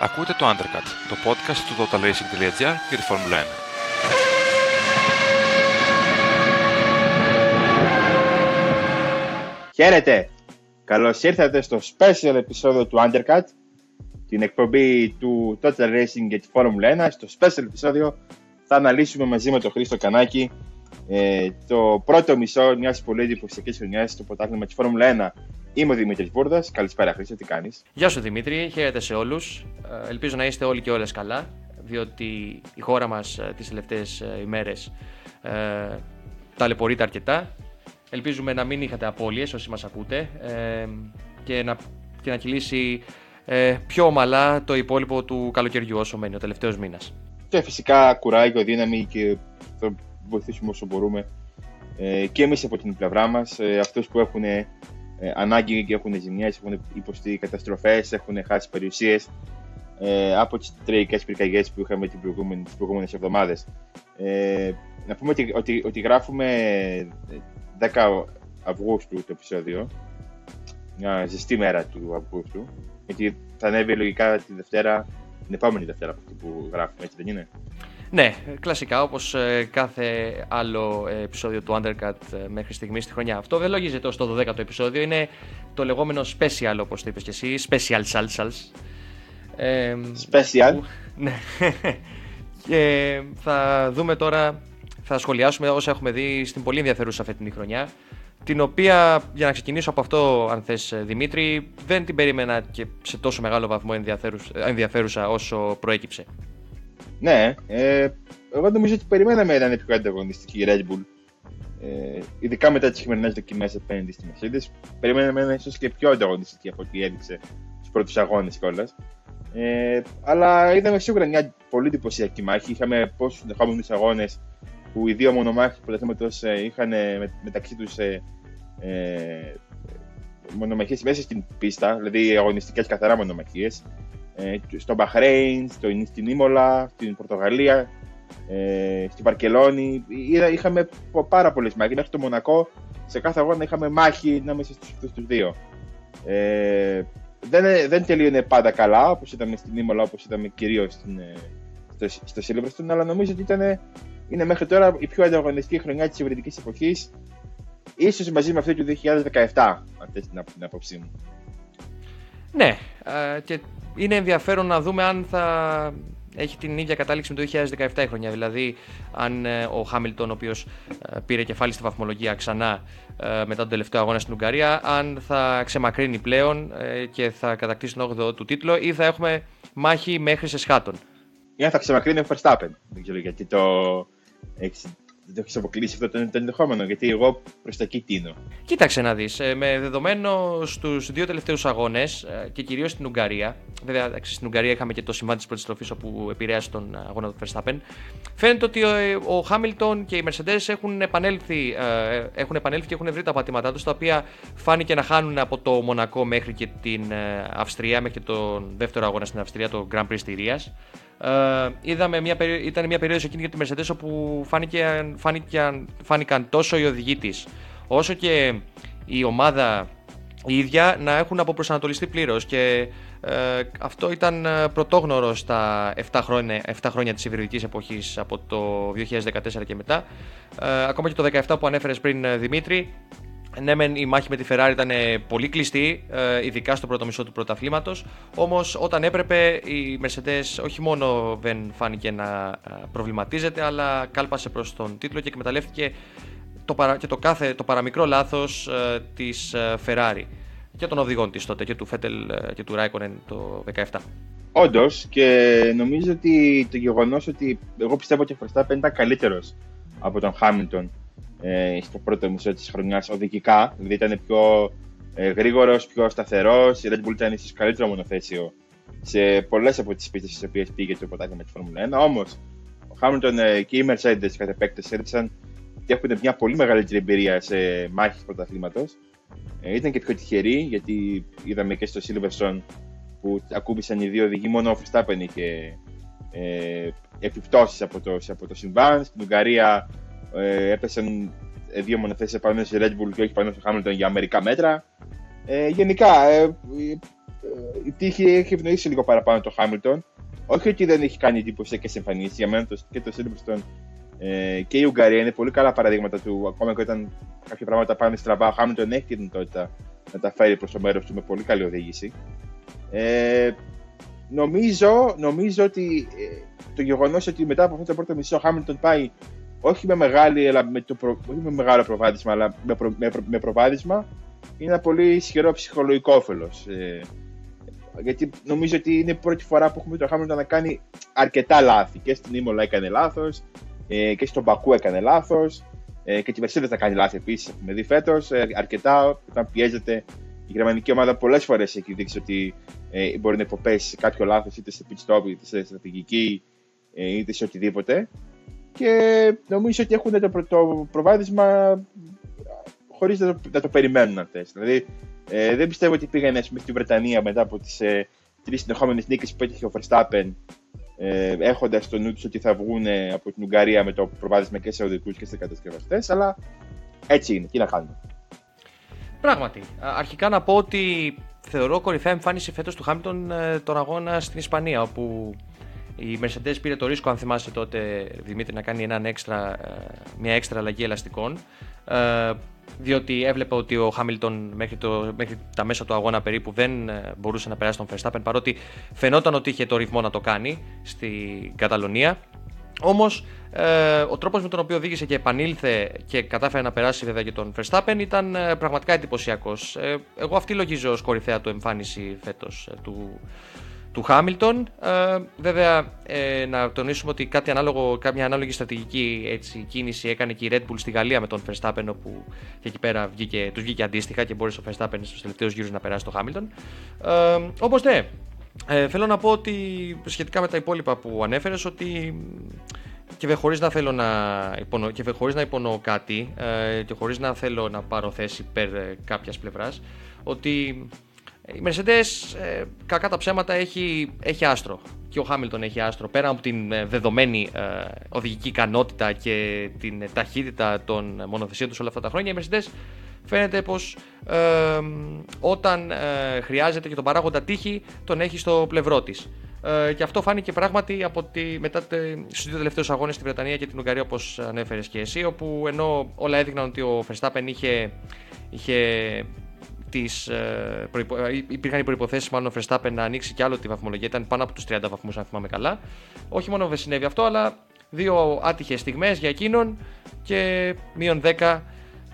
Ακούτε το Undercut, το podcast του totalracing.gr για τη Φόρμουλα 1. Χαίρετε! Καλώς ήρθατε στο special επεισόδιο του Undercut, την εκπομπή του Total Racing για τη Φόρμουλα 1. Στο special επεισόδιο θα αναλύσουμε μαζί με τον Χρήστο Κανάκη ε, το πρώτο μισό μιας πολύ εντυπωσιακής χρονιάς στο πρωτάθλημα της Φόρμουλα 1. Είμαι ο Δημήτρης Μπούρδα. Καλησπέρα, Χρήστο, τι κάνεις; Γεια σου Δημήτρη, χαίρετε σε όλους. Ελπίζω να είστε όλοι και όλες καλά, διότι η χώρα μας τις τελευταίες ημέρες ε, ταλαιπωρείται αρκετά. Ελπίζουμε να μην είχατε απώλειες όσοι μας ακούτε ε, και, να, και να κυλήσει ε, πιο ομαλά το υπόλοιπο του καλοκαιριού όσο μένει ο τελευταίος μήνας. Και φυσικά κουράγιο, δύναμη και θα βοηθήσουμε όσο μπορούμε ε, και εμείς από την πλευρά μας, ε, αυτούς που έχουν ε, ανάγκη και έχουν ζημιές, έχουν υποστεί καταστροφές, έχουν χάσει περιουσίες ε, από τις τραγικές πυρκαγιές που είχαμε τις προηγούμενες εβδομάδες. Ε, να πούμε ότι, ότι, ότι γράφουμε 10 Αυγούστου το επεισόδιο, μια ζεστή μέρα του Αυγούστου, γιατί θα ανέβει λογικά τη Δευτέρα, την επόμενη Δευτέρα από αυτή που γράφουμε, έτσι δεν είναι; Ναι, κλασικά όπως ε, κάθε άλλο ε, επεισόδιο του Undercut ε, μέχρι στιγμής στη χρονιά. Αυτό δεν λογίζεται ως το 12ο επεισόδιο, είναι το λεγόμενο special όπως το είπες και εσύ, special salsals. Ε, special. Που, ναι. και θα δούμε τώρα, θα σχολιάσουμε όσα έχουμε δει στην πολύ ενδιαφέρουσα φετινή χρονιά την οποία, για να ξεκινήσω από αυτό αν θες Δημήτρη, δεν την περίμενα και σε τόσο μεγάλο βαθμό ενδιαφέρουσα όσο προέκυψε. Ναι, ε, εγώ νομίζω ότι περιμέναμε να είναι πιο ανταγωνιστική η Red Bull. Ε, ειδικά μετά τις χειμερινές δοκιμές απέναντι στη Mercedes, περιμέναμε να είναι ίσως και πιο ανταγωνιστική από ό,τι έδειξε στους πρώτους αγώνες κιόλας. Ε, αλλά είδαμε σίγουρα μια πολύ εντυπωσιακή μάχη. Είχαμε πόσους ενδεχόμενου αγώνες που οι δύο μονομάχε του πρωταθλήματο ε, είχαν με, μεταξύ τους ε, ε, μονομαχίες μέσα στην πίστα, δηλαδή αγωνιστικές καθαρά μονομαχίες. Ε, στο Μπαχρέιν, στο, στην Ήμολα, στην Πορτογαλία, ε, στην Παρκελόνη. Είχαμε πάρα πολλές μάχες. Μέχρι το Μονακό, σε κάθε αγώνα είχαμε μάχη ανάμεσα στους τους δύο. Ε, δεν, δεν τελείωνε πάντα καλά, όπως ήταν στην Ήμολα, όπως ήταν κυρίως στο, στο Silverstone, αλλά νομίζω ότι ήταν, είναι μέχρι τώρα η πιο ανταγωνιστική χρονιά της υβριδικής εποχής. ίσως μαζί με αυτή του 2017, αν θες την, την άποψή μου. Ναι, ε, και είναι ενδιαφέρον να δούμε αν θα έχει την ίδια κατάληξη με το 2017 η χρονιά. Δηλαδή, αν ε, ο Χάμιλτον, ο οποίος ε, πήρε κεφάλι στη βαθμολογία ξανά μετά τον τελευταίο αγώνα στην Ουγγαρία, αν θα ξεμακρύνει πλέον και θα κατακτήσει τον 8ο του τίτλο ή θα έχουμε μάχη μέχρι σε σχάτων. Ή αν θα ξεμακρύνει ο Verstappen. Δεν ξέρω γιατί το δεν το έχει αποκλείσει αυτό το, το ενδεχόμενο, γιατί εγώ προς τα εκεί τίνω. Κοίταξε να δεις. Ε, με δεδομένο στους δύο τελευταίους αγώνες ε, και κυρίως στην Ουγγαρία, βέβαια στην Ουγγαρία είχαμε και το σημάδι της πρώτης τροφή όπου επηρέασε τον αγώνα του Verstappen, φαίνεται ότι ο Χάμιλτον και οι Mercedes έχουν επανέλθει, ε, έχουν επανέλθει και έχουν βρει τα πατήματά τους, τα οποία φάνηκε να χάνουν από το Μονακό μέχρι και την Αυστρία, μέχρι και τον δεύτερο αγώνα στην Αυστρία, το Grand Prix Styrias. Uh, είδαμε μια περί... Ήταν μια περίοδος εκείνη για τη Mercedes όπου φάνηκε, φάνηκε, φάνηκαν τόσο οι οδηγοί της όσο και η ομάδα η ίδια να έχουν αποπροσανατολιστεί πλήρως. Και uh, αυτό ήταν ε, πρωτόγνωρο στα 7 χρόνια, 7 χρόνια της υβριδικής εποχής από το 2014 και μετά. Uh, ακόμα και το 17 που ανέφερες πριν Δημήτρη ναι, μεν η μάχη με τη Ferrari ήταν πολύ κλειστή, ε, ειδικά στο πρώτο μισό του πρωταθλήματος. Όμως, όταν έπρεπε, η Mercedes όχι μόνο δεν φάνηκε να ε, προβληματίζεται, αλλά κάλπασε προς τον τίτλο και εκμεταλλεύτηκε το, παρα, και το, κάθε, το παραμικρό λάθος ε, της Ferrari και των οδηγών της τότε, και του Φέτελ και του Ράικονεν το 2017. Όντως, και νομίζω ότι το γεγονός ότι εγώ πιστεύω ότι ο Verstappen ήταν καλύτερος από τον Χάμιλτον ε, στο πρώτο μισό της χρονιάς οδηγικά. Δηλαδή ήταν πιο ε, γρήγορος, πιο σταθερός. Η Red Bull ήταν ίσως καλύτερο μονοθέσιο σε πολλές από τις πίστες στις οποίες πήγε το πρωτάθλημα τη Φόρμουλα 1. Όμως, ο Χάμιλτον ε, και οι Mercedes κατά επέκταση έδειξαν ότι έχουν μια πολύ μεγαλύτερη εμπειρία σε μάχες πρωταθλήματος. Ε, ήταν και πιο τυχεροί γιατί είδαμε και στο Silverstone που ακούμπησαν οι δύο οδηγοί, μόνο ο Verstappen είχε ε, επιπτώσεις από το, από το συμβάν. Στην Ουγγαρία ε, έπεσαν ε, δύο μονοθέσει επάνω στη Red Bull και όχι πάνω στο Hamilton για μερικά μέτρα. Ε, γενικά, ε, η τύχη έχει ευνοήσει λίγο παραπάνω το Χάμιλτον. Όχι ότι δεν έχει κάνει εντυπωσιακέ εμφανίσεις. Για μένα και το Σίλβερστον ε, και η Ουγγαρία είναι πολύ καλά παραδείγματα του. Ακόμα και όταν κάποια πράγματα πάνε στραβά, ο Χάμιλτον έχει τη δυνατότητα να τα φέρει προς το μέρος του με πολύ καλή οδήγηση. Ε, νομίζω, νομίζω ότι ε, το γεγονός ότι μετά από αυτό το πρώτο μισό ο Χάμιλτον πάει όχι με, μεγάλη, αλλά με, το προ, όχι με μεγάλο προβάδισμα, αλλά με, προ, με, με προβάδισμα, είναι ένα πολύ ισχυρό ψυχολογικό όφελος. Ε, γιατί νομίζω ότι είναι η πρώτη φορά που έχουμε το Χάμιλτον να κάνει αρκετά λάθη. Και στην Ήμολα έκανε λάθος, ε, και στον Πακού έκανε λάθος. Ε, και τη Mercedes να κάνει λάθη επίσης. Έχουμε δει φέτος ε, αρκετά όταν πιέζεται η γερμανική ομάδα πολλές φορές έχει δείξει ότι ε, μπορεί να υποπέσει κάποιο λάθος είτε σε pit stop είτε σε στρατηγική ε, είτε σε οτιδήποτε. Και νομίζω ότι έχουν το, το προβάδισμα χωρίς να, να, το περιμένουν αυτές. Δηλαδή, ε, δεν πιστεύω ότι πήγανε στη Βρετανία μετά από τις ε, τρεις συνεχόμενες νίκες που έτυχε ο Verstappen, ε, έχοντας στο νου τους ότι θα βγουν από την Ουγγαρία με το προβάδισμα και σε οδικούς και σε κατασκευαστές. Αλλά έτσι είναι. Τι να κάνουμε. Πράγματι. Αρχικά να πω ότι θεωρώ κορυφαία εμφάνιση φέτος του Χάμιλτον ε, τον αγώνα στην Ισπανία, όπου η Mercedes πήρε το ρίσκο, αν θυμάσαι τότε, Δημήτρη, να κάνει έναν έξτρα, ε, μια έξτρα αλλαγή ελαστικών. Ε, διότι έβλεπε ότι ο Χάμιλτον μέχρι, το, μέχρι τα μέσα του αγώνα περίπου δεν ε, μπορούσε να περάσει τον Verstappen παρότι φαινόταν ότι είχε το ρυθμό να το κάνει στην Καταλωνία. Όμως ε, ο τρόπος με τον οποίο οδήγησε και επανήλθε και κατάφερε να περάσει βέβαια και τον Verstappen ήταν ε, πραγματικά εντυπωσιακός. Ε, εγώ αυτή λογίζω ως κορυφαία του εμφάνιση φέτος του, του Χάμιλτον. Ε, βέβαια, ε, να τονίσουμε ότι κάτι ανάλογο, κάποια ανάλογη στρατηγική έτσι, κίνηση έκανε και η Red Bull στη Γαλλία με τον Verstappen, όπου και εκεί πέρα βγήκε, τους βγήκε αντίστοιχα και μπόρεσε ο Verstappen στους τελευταίους γύρους να περάσει το Χάμιλτον. Ε, όπως ναι, ε, θέλω να πω ότι σχετικά με τα υπόλοιπα που ανέφερες ότι και χωρίς να θέλω να υπονο, και χωρίς να υπονοώ κάτι ε, και χωρίς να θέλω να πάρω θέση περ ε, κάποιας πλευράς ότι η Mercedes, ε, κακά τα ψέματα, έχει, έχει άστρο. Και ο Χάμιλτον έχει άστρο. Πέρα από την ε, δεδομένη ε, οδηγική ικανότητα και την ταχύτητα των μονοθεσίων τους όλα αυτά τα χρόνια, η Mercedes φαίνεται πως όταν χρειάζεται και τον παράγοντα τύχη, τον έχει στο πλευρό της. και αυτό φάνηκε πράγματι από τη, μετά στους δύο τελευταίους αγώνες στη Βρετανία και την Ουγγαρία, όπως ανέφερες και εσύ, όπου ενώ όλα έδειχναν ότι ο Verstappen είχε, είχε τις, ε, προϋπο... Ε, υπήρχαν οι προποθέσει μάλλον ο Verstappen να ανοίξει κι άλλο τη βαθμολογία. Ήταν πάνω από τους 30 βαθμούς, αν θυμάμαι καλά. Όχι μόνο δεν συνέβη αυτό, αλλά δύο άτυχες στιγμές για εκείνον και μείον 10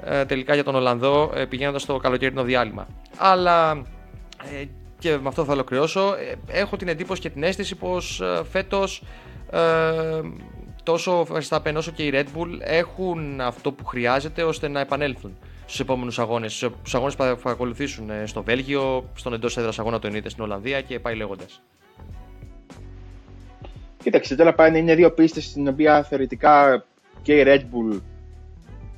ε, τελικά για τον Ολλανδό πηγαίνοντας στο καλοκαιρινό διάλειμμα. Αλλά και με αυτό θα ολοκληρώσω. Έχω την εντύπωση και την αίσθηση πως φέτος τόσο ο Verstappen όσο και η Red Bull έχουν αυτό που χρειάζεται ώστε να επανέλθουν στους επόμενους αγώνες. Στους αγώνες που θα ακολουθήσουν ε, στο Βέλγιο, στον εντός έδρας αγώνα του ενίτε στην Ολλανδία και πάει λέγοντας. Κοίταξε, τώρα πάνε είναι δύο πίστες στην οποία θεωρητικά και η Red Bull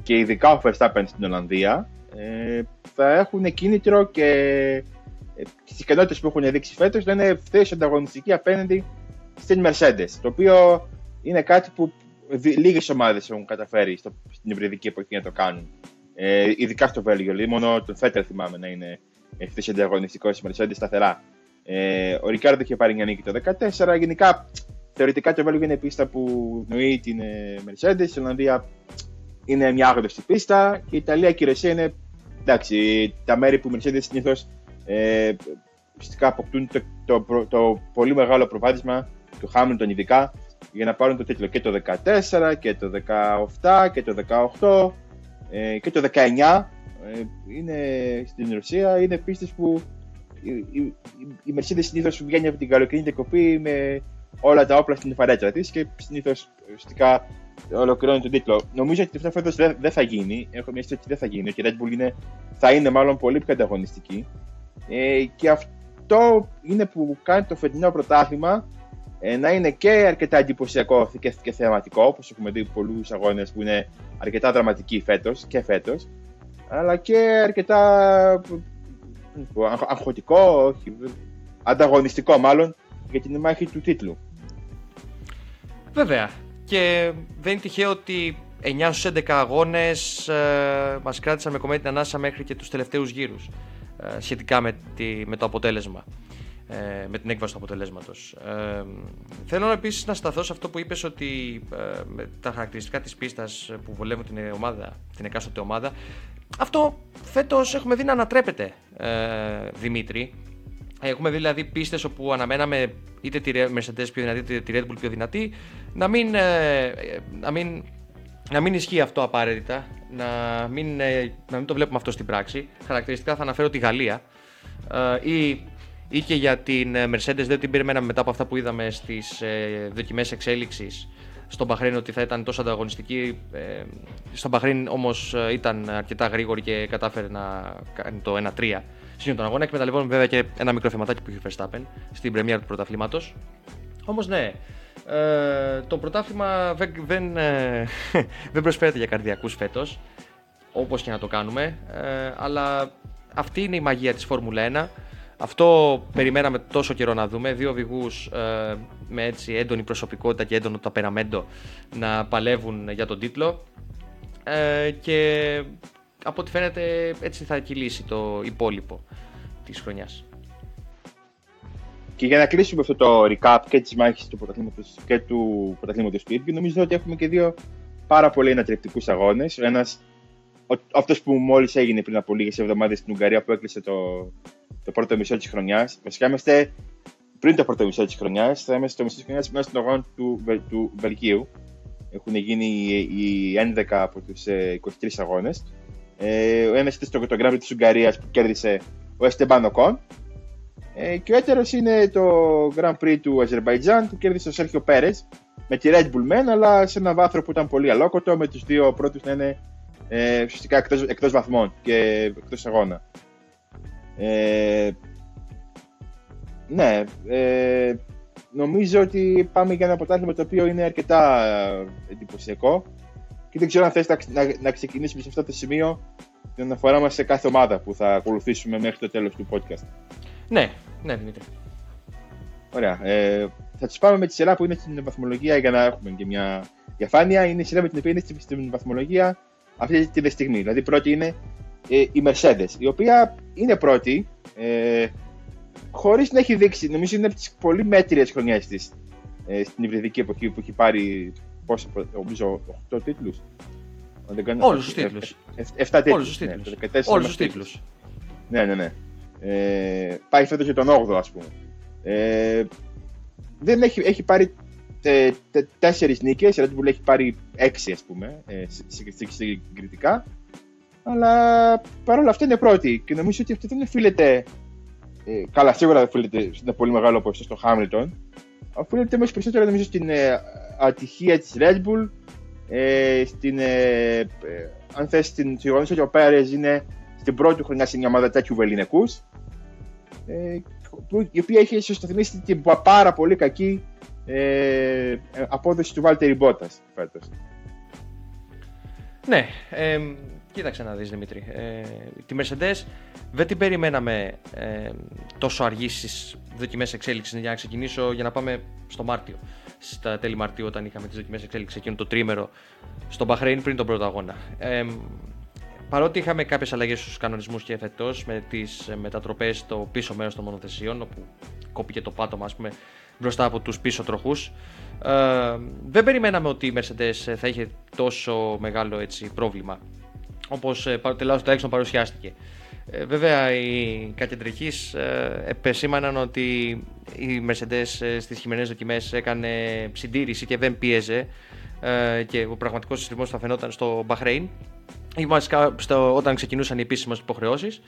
και ειδικά ο Verstappen στην Ολλανδία ε, θα έχουν κίνητρο και ε, τις ικανότητες που έχουν δείξει φέτος να είναι θέση ανταγωνιστική απέναντι στην Mercedes. Το οποίο είναι κάτι που λίγες ομάδες έχουν καταφέρει στην υβριδική εποχή να το κάνουν. Ε, ειδικά στο Βέλγιο. Δηλαδή, μόνο τον Φέτερ θυμάμαι να είναι ευθύ ανταγωνιστικός στη Mercedes σταθερά. Ε, ο Ρικάρντο είχε πάρει μια νίκη το 2014. Γενικά, θεωρητικά το Βέλγιο είναι πίστα που νοεί την ε, Mercedes. Η Ολλανδία είναι μια άγνωστη πίστα. Και η Ιταλία και η Ρωσία είναι εντάξει, τα μέρη που η Mercedes συνήθως ε, ουσιαστικά αποκτούν το, το, το, το, πολύ μεγάλο προβάδισμα του Χάμιλτον ειδικά για να πάρουν το τίτλο και το 14 και το 17 και το 18 ε, και το 19 ε, είναι στην Ρωσία είναι πίστες που η, η, η Mercedes συνήθως βγαίνει από την καλοκαιρινή διακοπή με όλα τα όπλα στην φαρέτρα της και συνήθως ουσιαστικά ολοκληρώνει τον τίτλο. Νομίζω ότι αυτό φέτος δεν δε θα γίνει. Έχω μια ότι δεν θα γίνει. Και η Red Bull είναι, θα είναι μάλλον πολύ πιο ανταγωνιστική. Ε, και αυτό είναι που κάνει το φετινό πρωτάθλημα ε, να είναι και αρκετά εντυπωσιακό και, και θεαματικό, όπως έχουμε δει πολλούς αγώνες που είναι αρκετά δραματικοί φέτος και φέτος, αλλά και αρκετά αγχωτικό, όχι, ανταγωνιστικό μάλλον, για την μάχη του τίτλου. Βέβαια. Και δεν είναι τυχαίο ότι 9 στους 11 αγώνες ε, μας κράτησαν με κομμένη την ανάσα μέχρι και τους τελευταίους γύρους. ε, σχετικά με, τη, με το αποτέλεσμα. Ε, με την έκβαση του αποτελέσματος. Ε, θέλω επίσης να σταθώ σε αυτό που είπες ότι ε, με τα χαρακτηριστικά της πίστας που βολεύουν την ομάδα, την εκάστοτε ομάδα. Αυτό φέτος έχουμε δει να ανατρέπεται, ε, Δημήτρη. Έχουμε δει δηλαδή πίστες όπου αναμέναμε είτε τη Mercedes πιο δυνατή είτε τη Red Bull πιο δυνατή να μην, ε, να μην, να μην ισχύει αυτό απαραίτητα, να μην, ε, να μην το βλέπουμε αυτό στην πράξη. Χαρακτηριστικά θα αναφέρω τη Γαλλία ε, ή, ή και για την Mercedes δεν την περιμέναμε μετά από αυτά που είδαμε στις ε, δοκιμές εξέλιξης στον Μπαχρέιν ότι θα ήταν τόσο ανταγωνιστική. Ε, στον Μπαχρέιν όμως ήταν αρκετά γρήγορη και κατάφερε να κάνει το 1-3 σύν τον αγώνα. Εκμεταλλευόταν βέβαια και ένα μικρό θεματάκι που είχε Verstappen στην πρεμιέρα του πρωταθλήματος. Όμως ναι, ε, το πρωτάθλημα δεν, δεν, ε, δεν προσφέρεται για καρδιακούς φέτος. Όπως και να το κάνουμε. Ε, αλλά αυτή είναι η μαγεία της Φόρμουλα 1. Αυτό περιμέναμε τόσο καιρό να δούμε. Δύο οδηγούς ε, με έτσι έντονη προσωπικότητα και έντονο ταπεραμέντο να παλεύουν για τον τίτλο. Ε, και από ό,τι φαίνεται έτσι θα κυλήσει το υπόλοιπο της χρονιάς. Και για να κλείσουμε αυτό το recap και της μάχης του πρωταθλήματος και του πρωταθλήματος του ίδιου, νομίζω ότι έχουμε και δύο πάρα πολύ ανατρεπτικού αγώνες. Ένας, αυτός που μόλις έγινε πριν από λίγες εβδομάδες στην Ουγγαρία που έκλεισε το, το πρώτο μισό της χρονιάς. Βασικά είμαστε πριν το πρώτο μισό της χρονιάς, θα είμαστε στο μισό της χρονιάς μέσα στον αγώνα του, του Βελγίου. Έχουν γίνει οι 11 από τους 23 αγώνες. Ε, ο ένας ήταν στο το Grand της Ουγγαρίας που κέρδισε ο Εστεμπάν Οκόν. Ε, και ο έτερος είναι το Grand Prix του Αζερβαϊτζάν που κέρδισε ο Σέρχιο Πέρες με τη Red Bull Men, αλλά σε ένα βάθρο που ήταν πολύ αλόκοτο, με τους δύο πρώτους να είναι ε, ουσιαστικά εκτός, εκτός βαθμών και εκτός αγώνα. Ε, ναι, ε, νομίζω ότι πάμε για ένα ποτάθλημα το οποίο είναι αρκετά εντυπωσιακό και δεν ξέρω αν θες να, να, να ξεκινήσουμε σε αυτό το σημείο την αναφορά μας σε κάθε ομάδα που θα ακολουθήσουμε μέχρι το τέλος του podcast. Ναι, ναι, Δημήτρη. Ωραία. Ε, θα τις πάμε με τη σειρά που είναι στην βαθμολογία για να έχουμε και μια διαφάνεια. Είναι η σειρά με την οποία είναι στην βαθμολογία αυτή τη στιγμή. Δηλαδή πρώτη είναι ε, η Mercedes, η οποία είναι πρώτη, ε, χωρίς να έχει δείξει, νομίζω είναι από τις πολύ μέτριες χρονιές της ε, στην υβριδική εποχή που έχει πάρει πόσο, νομίζω 8 τίτλους. Όλους τους τίτλους. 7 τίτλους. Όλους τους τίτλους. Όλους τους τίτλους. Ναι, ναι, ναι. Ε, πάει φέτος για τον 8ο, ας πούμε. Ε, δεν έχει, έχει πάρει τε, τε, τέσσερις νίκες, η Red Bull έχει πάρει έξι ας πούμε, ε, συγκριτικά, αλλά παρόλα αυτά είναι πρώτη και νομίζω ότι αυτό δεν οφείλεται, ε, καλά σίγουρα δεν οφείλεται σε ένα πολύ μεγάλο ποσοστό στο Hamilton, οφείλεται μέσα περισσότερο νομίζω στην ε, ατυχία της Red Bull, ε, στην, ε, ε, αν θες, στην γεγονός ότι ο Πέρες είναι στην πρώτη χρονιά σε μια ομάδα τέτοιου βεληνικούς, ε, η οποία έχει ισοσταθμίσει την πάρα πολύ κακή ε, απόδοση του Βάλτερη Μπότα φέτος. Ναι, ε, κοίταξε να δεις Δημήτρη. Ε, τη Mercedes δεν την περιμέναμε ε, τόσο αργή στις δοκιμές εξέλιξης για να ξεκινήσω για να πάμε στο Μάρτιο. Στα τέλη Μαρτίου, όταν είχαμε τις δοκιμές εξέλιξης εκείνο το τρίμερο στον Μπαχρέιν πριν τον πρώτο αγώνα. Ε, παρότι είχαμε κάποιες αλλαγές στους κανονισμούς και φετό με τις μετατροπές στο πίσω μέρος των μονοθεσιών, όπου κόπηκε το πάτωμα, ας πούμε, μπροστά από τους πίσω τροχούς. Ε, δεν περιμέναμε ότι η Mercedes θα είχε τόσο μεγάλο έτσι, πρόβλημα όπως ε, τουλάχιστον παρουσιάστηκε. Ε, βέβαια οι κατεντρικείς ε, επεσήμαναν ότι η Mercedes ε, στις χειμερινές δοκιμές έκανε συντήρηση και δεν πίεζε ε, και ο πραγματικός συστημός θα φαινόταν στο Bahrain ή βασικά στο, όταν ξεκινούσαν οι επίσημες υποχρεώσεις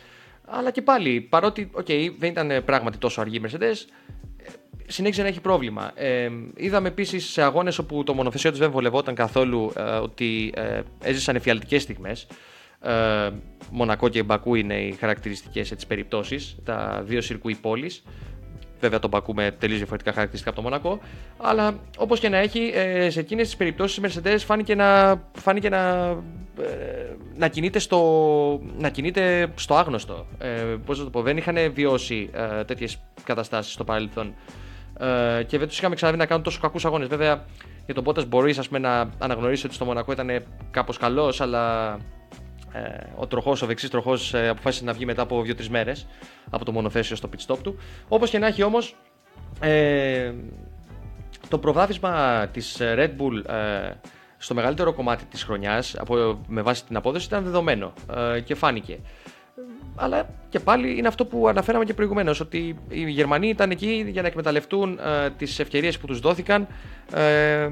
αλλά και πάλι, παρότι okay, δεν ήταν πράγματι τόσο αργή η Mercedes, συνέχισε να έχει πρόβλημα. Ε, είδαμε επίσης σε αγώνες όπου το μονοθεσιό του δεν βολευόταν καθόλου ε, ότι ε, έζησαν εφιαλτικές στιγμές. Ε, Μονακό και Μπακού είναι οι χαρακτηριστικές περιπτώσεις, τα δύο σιρκούι πόλης. Βέβαια τον Μπακού με τελείως διαφορετικά χαρακτηριστικά από το Μονακό. Αλλά όπως και να έχει, ε, σε εκείνες τις περιπτώσεις η Mercedes φάνηκε να, φάνηκε να, ε, να, κινείται στο, να κινείται στο άγνωστο. Ε, Πώς να το πω, δεν είχαν βιώσει ε, τέτοιες καταστάσεις στο παρελθόν ε, και δεν τους είχαμε ξαναδεί να κάνουν τόσο κακούς αγώνες. Βέβαια, για τον Πότα μπορείς να αναγνωρίσεις ότι στο Μονακό ήταν κάπως καλός, αλλά ε, ο τροχός, ο δεξίς τροχός, ε, αποφάσισε να βγει μετά από 2-3 μέρες από το μονοθέσιο στο pit stop του. Όπως και να έχει όμως, ε, το προβάδισμα της Red Bull ε, στο μεγαλύτερο κομμάτι της χρονιάς, με βάση την απόδοση, ήταν δεδομένο ε, και φάνηκε. Αλλά και πάλι είναι αυτό που αναφέραμε και προηγουμένως, ότι οι Γερμανοί ήταν εκεί για να εκμεταλλευτούν ε, τις ευκαιρίες που τους δόθηκαν ε,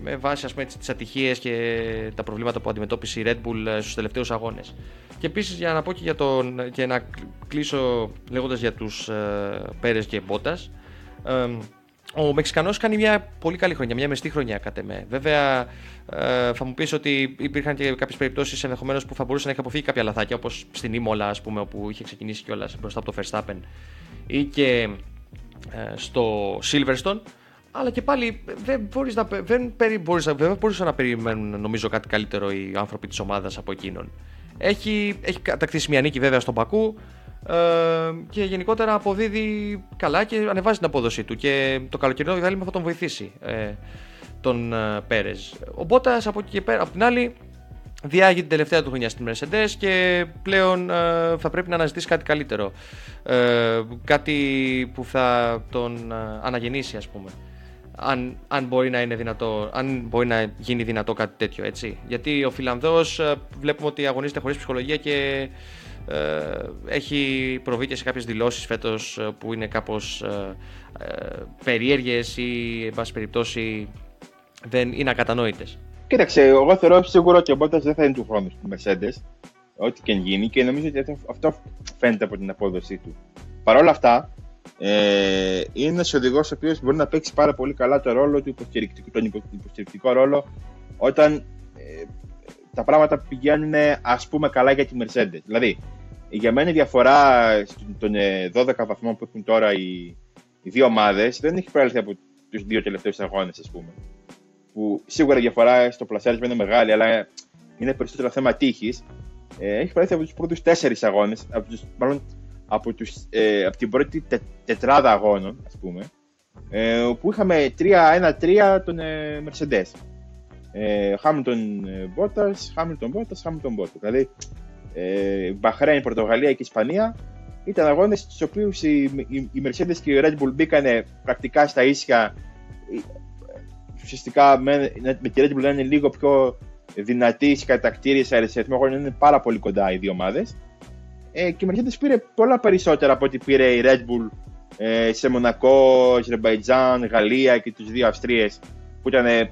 με βάση ας πούμε, τις ατυχίες και τα προβλήματα που αντιμετώπισε η Red Bull ε, στους τελευταίους αγώνες. Και επίσης για να πω και, για τον, και να κλείσω λέγοντας για τους ε, Πέρες και Μπότας, ε, ο Μεξικανός κάνει μια πολύ καλή χρονιά, μια μεστή χρονιά κατά με. Βέβαια, ε, θα μου πεις ότι υπήρχαν και κάποιες περιπτώσεις ενδεχομένως που θα μπορούσε να έχει αποφύγει κάποια λαθάκια, όπως στην Ήμολα, ας πούμε, όπου είχε ξεκινήσει κιόλας μπροστά από το Verstappen, ή και ε, στο Silverstone. Αλλά και πάλι δεν, μπορείς να, δεν, μπορείς, δεν μπορούσαν να περιμένουν νομίζω κάτι καλύτερο οι άνθρωποι της ομάδας από εκείνον. Έχει, έχει κατακτήσει μια νίκη βέβαια στον Πακού ε, και γενικότερα αποδίδει καλά και ανεβάζει την απόδοσή του και το καλοκαιρινό διάλειμμα θα τον βοηθήσει ε, τον ε, Πέρες. Ο Μπότας από, εκεί πέρα, από την άλλη διάγει την τελευταία του χρονιά στην Mercedes και πλέον ε, θα πρέπει να αναζητήσει κάτι καλύτερο. Ε, κάτι που θα τον ε, αναγεννήσει ας πούμε αν, αν, μπορεί να είναι δυνατό, αν μπορεί να γίνει δυνατό κάτι τέτοιο, έτσι. Γιατί ο Φιλανδός ε, βλέπουμε ότι αγωνίζεται χωρίς ψυχολογία και ε, έχει προβεί και σε κάποιες δηλώσεις φέτος ε, που είναι κάπως ε, ε, περίεργες ή, εν πάση περιπτώσει, δεν είναι ακατανόητες. Κοίταξε, εγώ θεωρώ σίγουρο ότι ο Μπότας δεν θα είναι του χρόνου στη Mercedes, ό,τι και γίνει, και νομίζω ότι αυτό φαίνεται από την απόδοσή του. Παρ' όλα αυτά, ε, είναι ένας οδηγός ο οποίος μπορεί να παίξει πάρα πολύ καλά το ρόλο του υποστηρικτικού, τον υποστηρικτικό ρόλο όταν ε, τα πράγματα πηγαίνουν ας πούμε καλά για τη Mercedes. Δηλαδή, για μένα η διαφορά των 12 ε, βαθμών που έχουν τώρα οι, οι δύο ομάδες δεν έχει προέλθει από τους δύο τελευταίους αγώνες, ας πούμε. Που σίγουρα η διαφορά στο πλασιάρισμα είναι μεγάλη, αλλά είναι περισσότερο θέμα τύχης. Ε, έχει προέλθει από τους πρώτους τέσσερις αγώνες, από τους, μάλλον από, τους, ε, από την πρώτη τε, τετράδα αγώνων, ας πούμε, ε, όπου είχαμε 3-1-3 τον ε, Mercedes. Ε, Hamilton ε, Bottas, Hamilton Bottas, Hamilton Bottas. Δηλαδή, ε, Μπαχρέιν, Πορτογαλία και Ισπανία ήταν αγώνες στους οποίους οι, οι, οι Mercedes και η Red Bull μπήκανε πρακτικά στα ίσια. Ε, ουσιαστικά με, με τη Red Bull να είναι λίγο πιο δυνατή στις κατακτήριες αριστερισμό είναι πάρα πολύ κοντά οι δύο ομάδες. Ε, και η Mercedes πήρε πολλά περισσότερα από ό,τι πήρε η Red Bull ε, σε Μονακό, Αζερμπαϊτζάν, Γαλλία και τους δύο Αυστρίες που ήταν ε,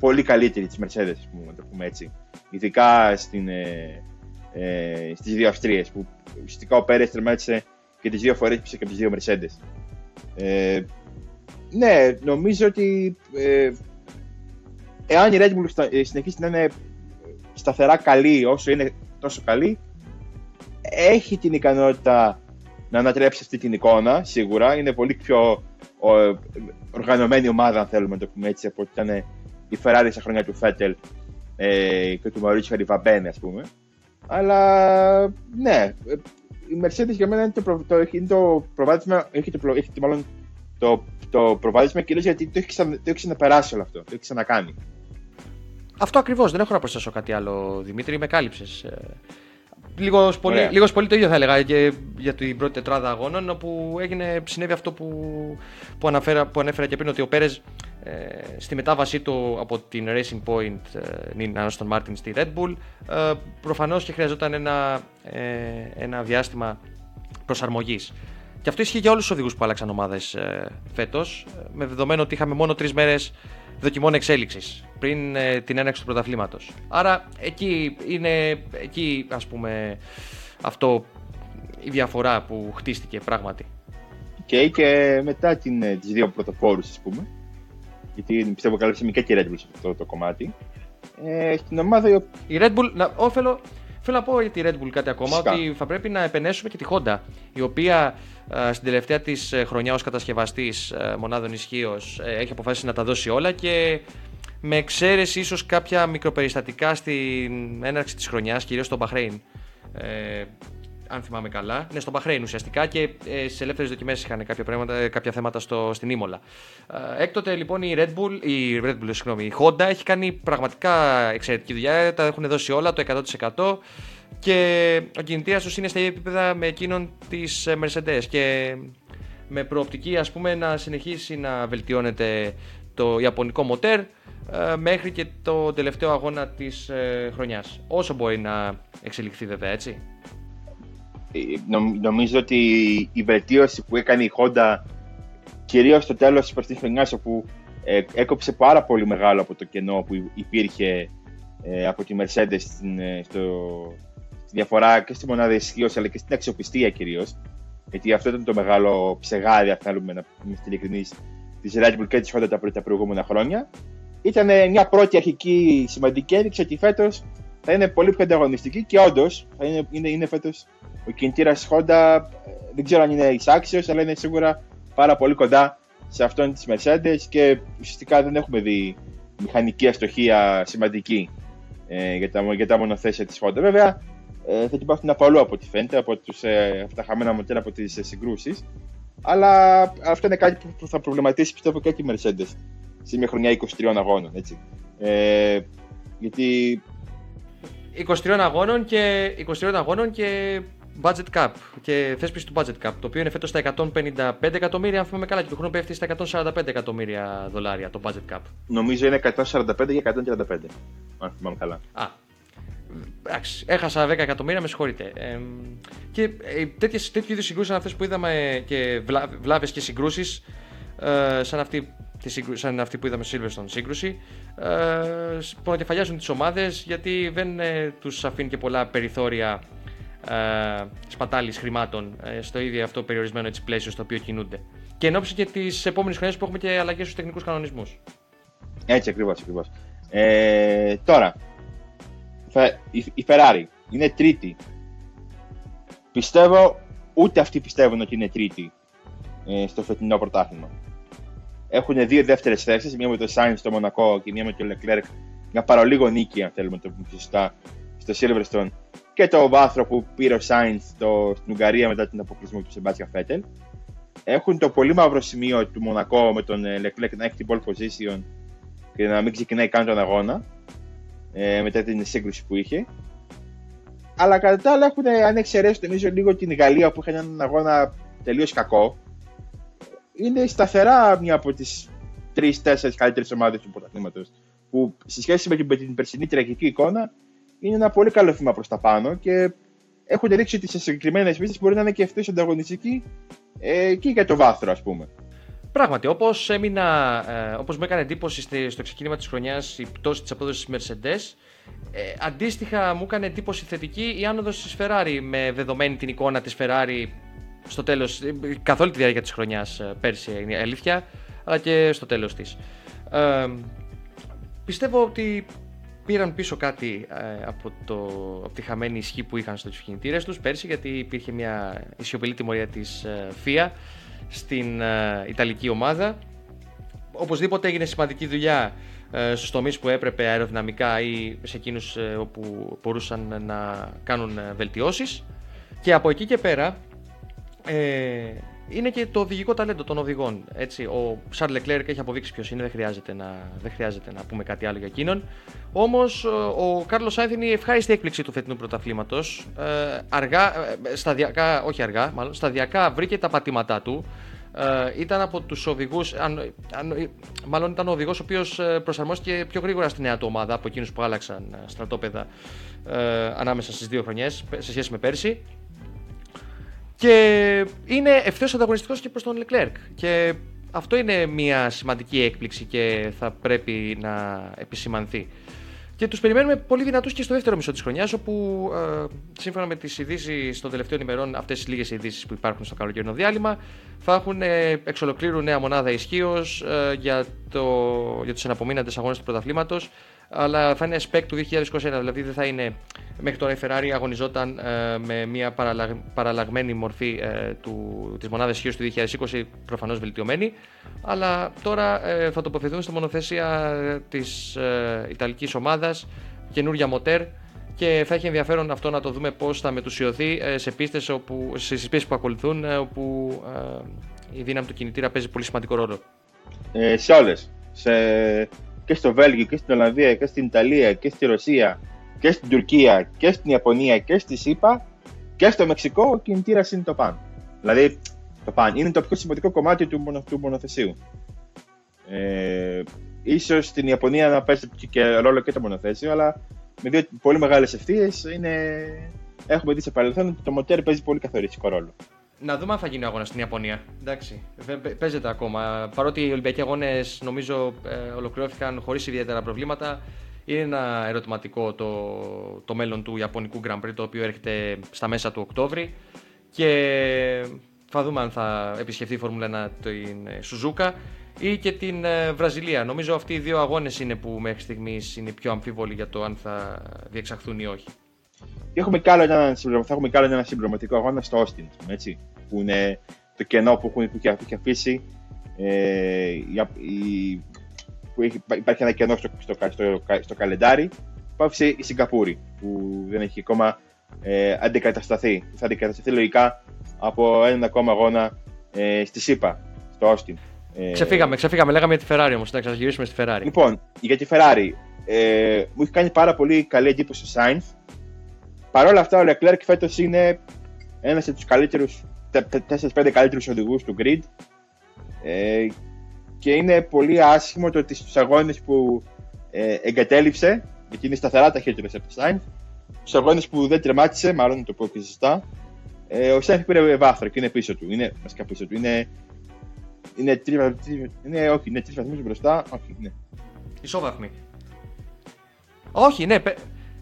πολύ καλύτεροι της Mercedes, πούμε, να το πούμε έτσι. Ειδικά στην, ε, ε, στις δύο Αυστρίες που ουσιαστικά ο Πέρες τερμάτισε και τις δύο φορές πίσω και από τις δύο Mercedes. Ε, ναι, νομίζω ότι ε, εάν η Red Bull ε, συνεχίσει να είναι σταθερά καλή όσο είναι τόσο καλή, έχει την ικανότητα να ανατρέψει αυτή την εικόνα, σίγουρα. Είναι πολύ πιο οργανωμένη ομάδα, αν θέλουμε να το πούμε έτσι, από ότι ήταν η Ferrari στα χρόνια του Φέτελ ε, και του Μαουρίτσιο Χαριβαμπένε, ας πούμε. Αλλά ναι, η Mercedes για μένα είναι το, το, είναι το προβάδισμα, έχει το, έχει μάλλον το, το προβάδισμα κυρίως γιατί το έχει, ξανα, το έχει ξαναπεράσει όλο αυτό, το έχει ξανακάνει. Αυτό ακριβώς. Δεν έχω να προσθέσω κάτι άλλο, Δημήτρη. Με κάλυψες. Ε, Λίγο πολύ, λίγος πολύ το ίδιο θα έλεγα και για την πρώτη τετράδα αγώνων, όπου έγινε, συνέβη αυτό που, που, αναφέρα, που ανέφερα και πριν, ότι ο Πέρες ε, στη μετάβασή του από την Racing Point ε, Aston Martin στη Red Bull ε, προφανώς και χρειαζόταν ένα, ε, ένα διάστημα προσαρμογής. Και αυτό ισχύει για όλους τους οδηγούς που άλλαξαν ομάδες ε, φέτος, με δεδομένο ότι είχαμε μόνο τρεις μέρες δοκιμών εξέλιξης πριν ε, την έναρξη του πρωταθλήματος. Άρα εκεί είναι εκεί, ας πούμε, αυτό η διαφορά που χτίστηκε πράγματι. Και, και μετά την, ε, τις δύο πρωτοφόρους, ας πούμε, γιατί πιστεύω καλύψαμε και τη Red Bull σε αυτό το κομμάτι, ε, στην ομάδα... Η Red Bull, να, όφελο, θέλω να πω για τη Red Bull κάτι ακόμα, ότι θα πρέπει να επενέσουμε και τη Honda, η οποία ε, στην τελευταία της ε, χρονιά ως κατασκευαστής ε, μονάδων ισχύως έχει αποφασίσει να τα δώσει όλα και με εξαίρεση ίσως κάποια μικροπεριστατικά στην έναρξη της χρονιάς, κυρίως στο Bahrain, αν θυμάμαι καλά. Ναι, στο Μπαχρέιν ουσιαστικά και ε, στι ελεύθερες δοκιμές είχαν κάποια, πράγματα, ε, κάποια θέματα στο, στην Ήμολα. Ε, έκτοτε λοιπόν η Red Bull, η, Red Bull, συγγνώμη, η Honda έχει κάνει πραγματικά εξαιρετική δουλειά. Τα έχουν δώσει όλα το 100% και ο κινητήρας τους είναι στα ίδια επίπεδα με εκείνον της Mercedes. Και με προοπτική ας πούμε να συνεχίσει να βελτιώνεται το ιαπωνικό μοτέρ ε, μέχρι και το τελευταίο αγώνα της ε, χρονιάς. Όσο μπορεί να εξελιχθεί βέβαια έτσι. Ε, νομίζω ότι η βελτίωση που έκανε η Honda κυρίως στο τέλος της περσινής χρονιάς όπου έκοψε πάρα πολύ μεγάλο από το κενό που υπήρχε από τη Mercedes στην, στο, στη διαφορά και στη μονάδα ισχύω αλλά και στην αξιοπιστία κυρίως γιατί αυτό ήταν το μεγάλο ψεγάδι, αν θέλουμε να είμαστε ειλικρινεί, της Red Bull και της Honda τα, προηγούμενα χρόνια. Ήταν μια πρώτη αρχική σημαντική ένδειξη ότι φέτος θα είναι πολύ πιο ανταγωνιστική και όντως είναι, είναι, είναι φέτος ο κινητήρας τη Honda. Δεν ξέρω αν είναι εισάξιο, αλλά είναι σίγουρα πάρα πολύ κοντά σε αυτόν της Mercedes και ουσιαστικά δεν έχουμε δει μηχανική αστοχία σημαντική ε, για, τα, για τα μονοθέσια της Honda. Βέβαια, ε, θα την από αλλού από ό,τι φαίνεται, από τους, ε, αυτά τα χαμένα μοντέλα από τις ε, συγκρούσεις. Αλλά αυτό είναι κάτι που θα προβληματίσει πιστεύω και η Mercedes σε μια χρονιά 23 αγώνων. Έτσι. Ε, γιατί... 23 αγώνων και, 23 αγώνων και budget cap και θέσπιση του budget cap, το οποίο είναι φέτος στα 155 εκατομμύρια, αν θυμάμαι καλά, και του χρόνου πέφτει στα 145 εκατομμύρια δολάρια το budget cap. Νομίζω είναι 145 ή 135, αν θυμάμαι καλά. Α, Εντάξει, έχασα 10 εκατομμύρια, με συγχωρείτε. Ε, και ε, τέτοιες, τέτοιου είδους συγκρούσεις σαν αυτές που είδαμε και βλά, βλάβες και συγκρούσεις, ε, σαν, αυτή, σαν αυτή που είδαμε στο Silverstone σύγκρουση, ε, πονοκεφαλιάζουν τις ομάδες γιατί δεν ε, τους αφήνει και πολλά περιθώρια ε, σπατάλης χρημάτων ε, στο ίδιο αυτό περιορισμένο έτσι, πλαίσιο στο οποίο κινούνται. Και εν και τις επόμενες χρονιές που έχουμε και αλλαγές στους τεχνικούς κανονισμούς. Έτσι ακριβώς. Ακριβώς. Ε, τώρα, η Ferrari είναι τρίτη. Πιστεύω ούτε αυτοί πιστεύουν ότι είναι τρίτη ε, στο φετινό πρωτάθλημα. Έχουν δύο δεύτερες θέσεις, μία με το Sainz στο Μονακό και μία με το Leclerc. Μια παρολίγο νίκη, αν θέλουμε να το πούμε σωστά, στο Silverstone. Και το βάθρο που πήρε ο Sainz στο, στην Ουγγαρία μετά την αποκλεισμό του Σεμπάτσια Φέτελ. Έχουν το πολύ μαύρο σημείο του Μονακό με τον ε, Leclerc να έχει την pole position και να μην ξεκινάει καν τον αγώνα ε, μετά την σύγκρουση που είχε. Αλλά κατά τα άλλα έχουν, αν εξαιρέσεις νομίζω λίγο την Γαλλία που είχε έναν αγώνα τελείως κακό, είναι σταθερά μια από τις τρει-τέσσερι καλύτερες ομάδες του πρωταθλήματος. Που σε σχέση με την, με την περσινή τραγική εικόνα είναι ένα πολύ καλό βήμα προς τα πάνω και έχουν δείξει ότι σε συγκεκριμένες πίστε μπορεί να είναι και αυτέ ανταγωνιστικοί ε, και για το βάθρο, ας πούμε. Πράγματι, όπως ε, όπως μου έκανε εντύπωση στο ξεκίνημα της χρονιάς η πτώση της απόδοσης της Mercedes, ε, αντίστοιχα μου έκανε εντύπωση θετική η άνοδος της Ferrari με δεδομένη την εικόνα της Ferrari στο τέλος, ε, καθ' όλη τη διάρκεια της χρονιάς ε, πέρσι είναι αλήθεια, αλλά και στο τέλος της. Ε, πιστεύω ότι πήραν πίσω κάτι από, το, από τη χαμένη ισχύ που είχαν στους κινητήρες τους πέρσι γιατί υπήρχε μια ισιοπηλή τιμωρία της FIA στην uh, Ιταλική ομάδα. Οπωσδήποτε έγινε σημαντική δουλειά uh, στους τομείς που έπρεπε αεροδυναμικά ή σε εκείνους uh, όπου μπορούσαν να κάνουν βελτιώσεις. Και από εκεί και πέρα είναι και το οδηγικό ταλέντο των οδηγών. Έτσι, ο Σαρλ Λεκλέρκ έχει αποδείξει ποιος είναι, δεν χρειάζεται, να, δεν χρειάζεται να πούμε κάτι άλλο για εκείνον. Όμως ο Κάρλος Σάινθ είναι η ευχάριστη έκπληξη του φετινού πρωταθλήματος. Ε, αργά, σταδιακά, όχι αργά, μάλλον σταδιακά βρήκε τα πατήματά του. Ε, ήταν από τους οδηγούς, μάλλον ήταν ο οδηγός ο οποίος ε, προσαρμόστηκε πιο γρήγορα στη νέα του ομάδα από εκείνους που άλλαξαν ε, στρατόπεδα ε, ανάμεσα στις δύο χρονιές σε σχέση με πέρσι. Και είναι ευθέως ανταγωνιστικός και προς τον Leclerc. Και αυτό είναι μια σημαντική έκπληξη και θα πρέπει να επισημανθεί. Και τους περιμένουμε πολύ δυνατούς και στο δεύτερο μισό της χρονιάς, όπου ε, σύμφωνα με τις ειδήσεις των τελευταίων ημερών, αυτές τις λίγες ειδήσεις που υπάρχουν στο καλοκαιρινό διάλειμμα, θα έχουν ε, εξ ολοκλήρου νέα μονάδα ισχύως ε, για, για τους αναπομείναντε αγώνες του πρωταθλήματος αλλά θα είναι spec του 2021, δηλαδή δεν θα είναι μέχρι τώρα η Ferrari αγωνιζόταν ε, με μια παραλαγ, παραλλαγμένη μορφή ε, του, της μονάδας ισχύως του 2020, προφανώς βελτιωμένη, αλλά τώρα ε, θα τοποθετηθούν στη μονοθέσια της ε, Ιταλικής ομάδας, καινούρια μοτέρ και θα έχει ενδιαφέρον αυτό να το δούμε πώς θα μετουσιωθεί ε, σε πίστες, όπου, σε πίστες που ακολουθούν ε, όπου ε, η δύναμη του κινητήρα παίζει πολύ σημαντικό ρόλο. Ε, σε όλες. Σε... Και στο Βέλγιο και στην Ολλανδία και στην Ιταλία και στη Ρωσία και στην Τουρκία και στην Ιαπωνία και στη ΣΥΠΑ και στο Μεξικό ο κινητήρα είναι το παν. Δηλαδή το παν είναι το πιο σημαντικό κομμάτι του, μονο, του μονοθεσίου. Ε, ίσως στην Ιαπωνία να παίζει και ρόλο και το μονοθέσιο, αλλά με δύο πολύ μεγάλες ευθείες είναι... έχουμε δει σε παρελθόν ότι το μοτέρ παίζει πολύ καθοριστικό ρόλο. Να δούμε αν θα γίνει ο αγώνας στην Ιαπωνία. Εντάξει, παίζεται ακόμα. Παρότι οι Ολυμπιακοί αγώνες νομίζω ε, ολοκληρώθηκαν χωρίς ιδιαίτερα προβλήματα, είναι ένα ερωτηματικό το, το μέλλον του Ιαπωνικού Grand Prix, το οποίο έρχεται στα μέσα του Οκτώβρη. Και θα δούμε αν θα επισκεφθεί η Φόρμουλα 1 την Σουζούκα ή και την ε, Βραζιλία. Νομίζω αυτοί οι δύο αγώνες είναι που μέχρι στιγμής είναι πιο αμφίβολοι για το αν θα διεξαχθούν ή όχι. Και έχουμε κι άλλο ένα, θα έχουμε κι άλλο ένα συμπληρωματικό αγώνα στο Austin, έτσι, που είναι το κενό που, έχουν, που έχει αφήσει ε, η, που έχει, υπάρχει ένα κενό στο, στο, στο, στο καλεντάρι που άφησε η Σιγκαπούρη που δεν έχει ακόμα ε, αντικατασταθεί. Θα αντικατασταθεί λογικά από έναν ακόμα αγώνα ε, στη ΣΥΠΑ, στο Austin. Ε, ξεφύγαμε, ξεφύγαμε. Λέγαμε για τη Ferrari όμως. Να ξαναγυρίσουμε στη Ferrari. Λοιπόν, για τη Ferrari. Ε, μου έχει κάνει πάρα πολύ καλή εντύπωση ο Sainz. Παρ' όλα αυτά, ο Leclerc φέτος είναι ένας από τους καλύτερους, 4-5 καλύτερους οδηγούς του grid. Ε, και είναι πολύ άσχημο το ότι στους αγώνες που ε, εγκατέλειψε, γιατί είναι σταθερά ταχύτερο από το Sainz, στους αγώνες που δεν τερμάτισε, μάλλον το πω και σωστά, ε, ο Sainz πήρε βάθρο και είναι πίσω του. Είναι, βασικά πίσω του. Είναι είναι τρεις είναι, όχι, είναι τρεις βαθμούς μπροστά. Όχι, ναι. Ισόβαθμοι. Όχι, ναι,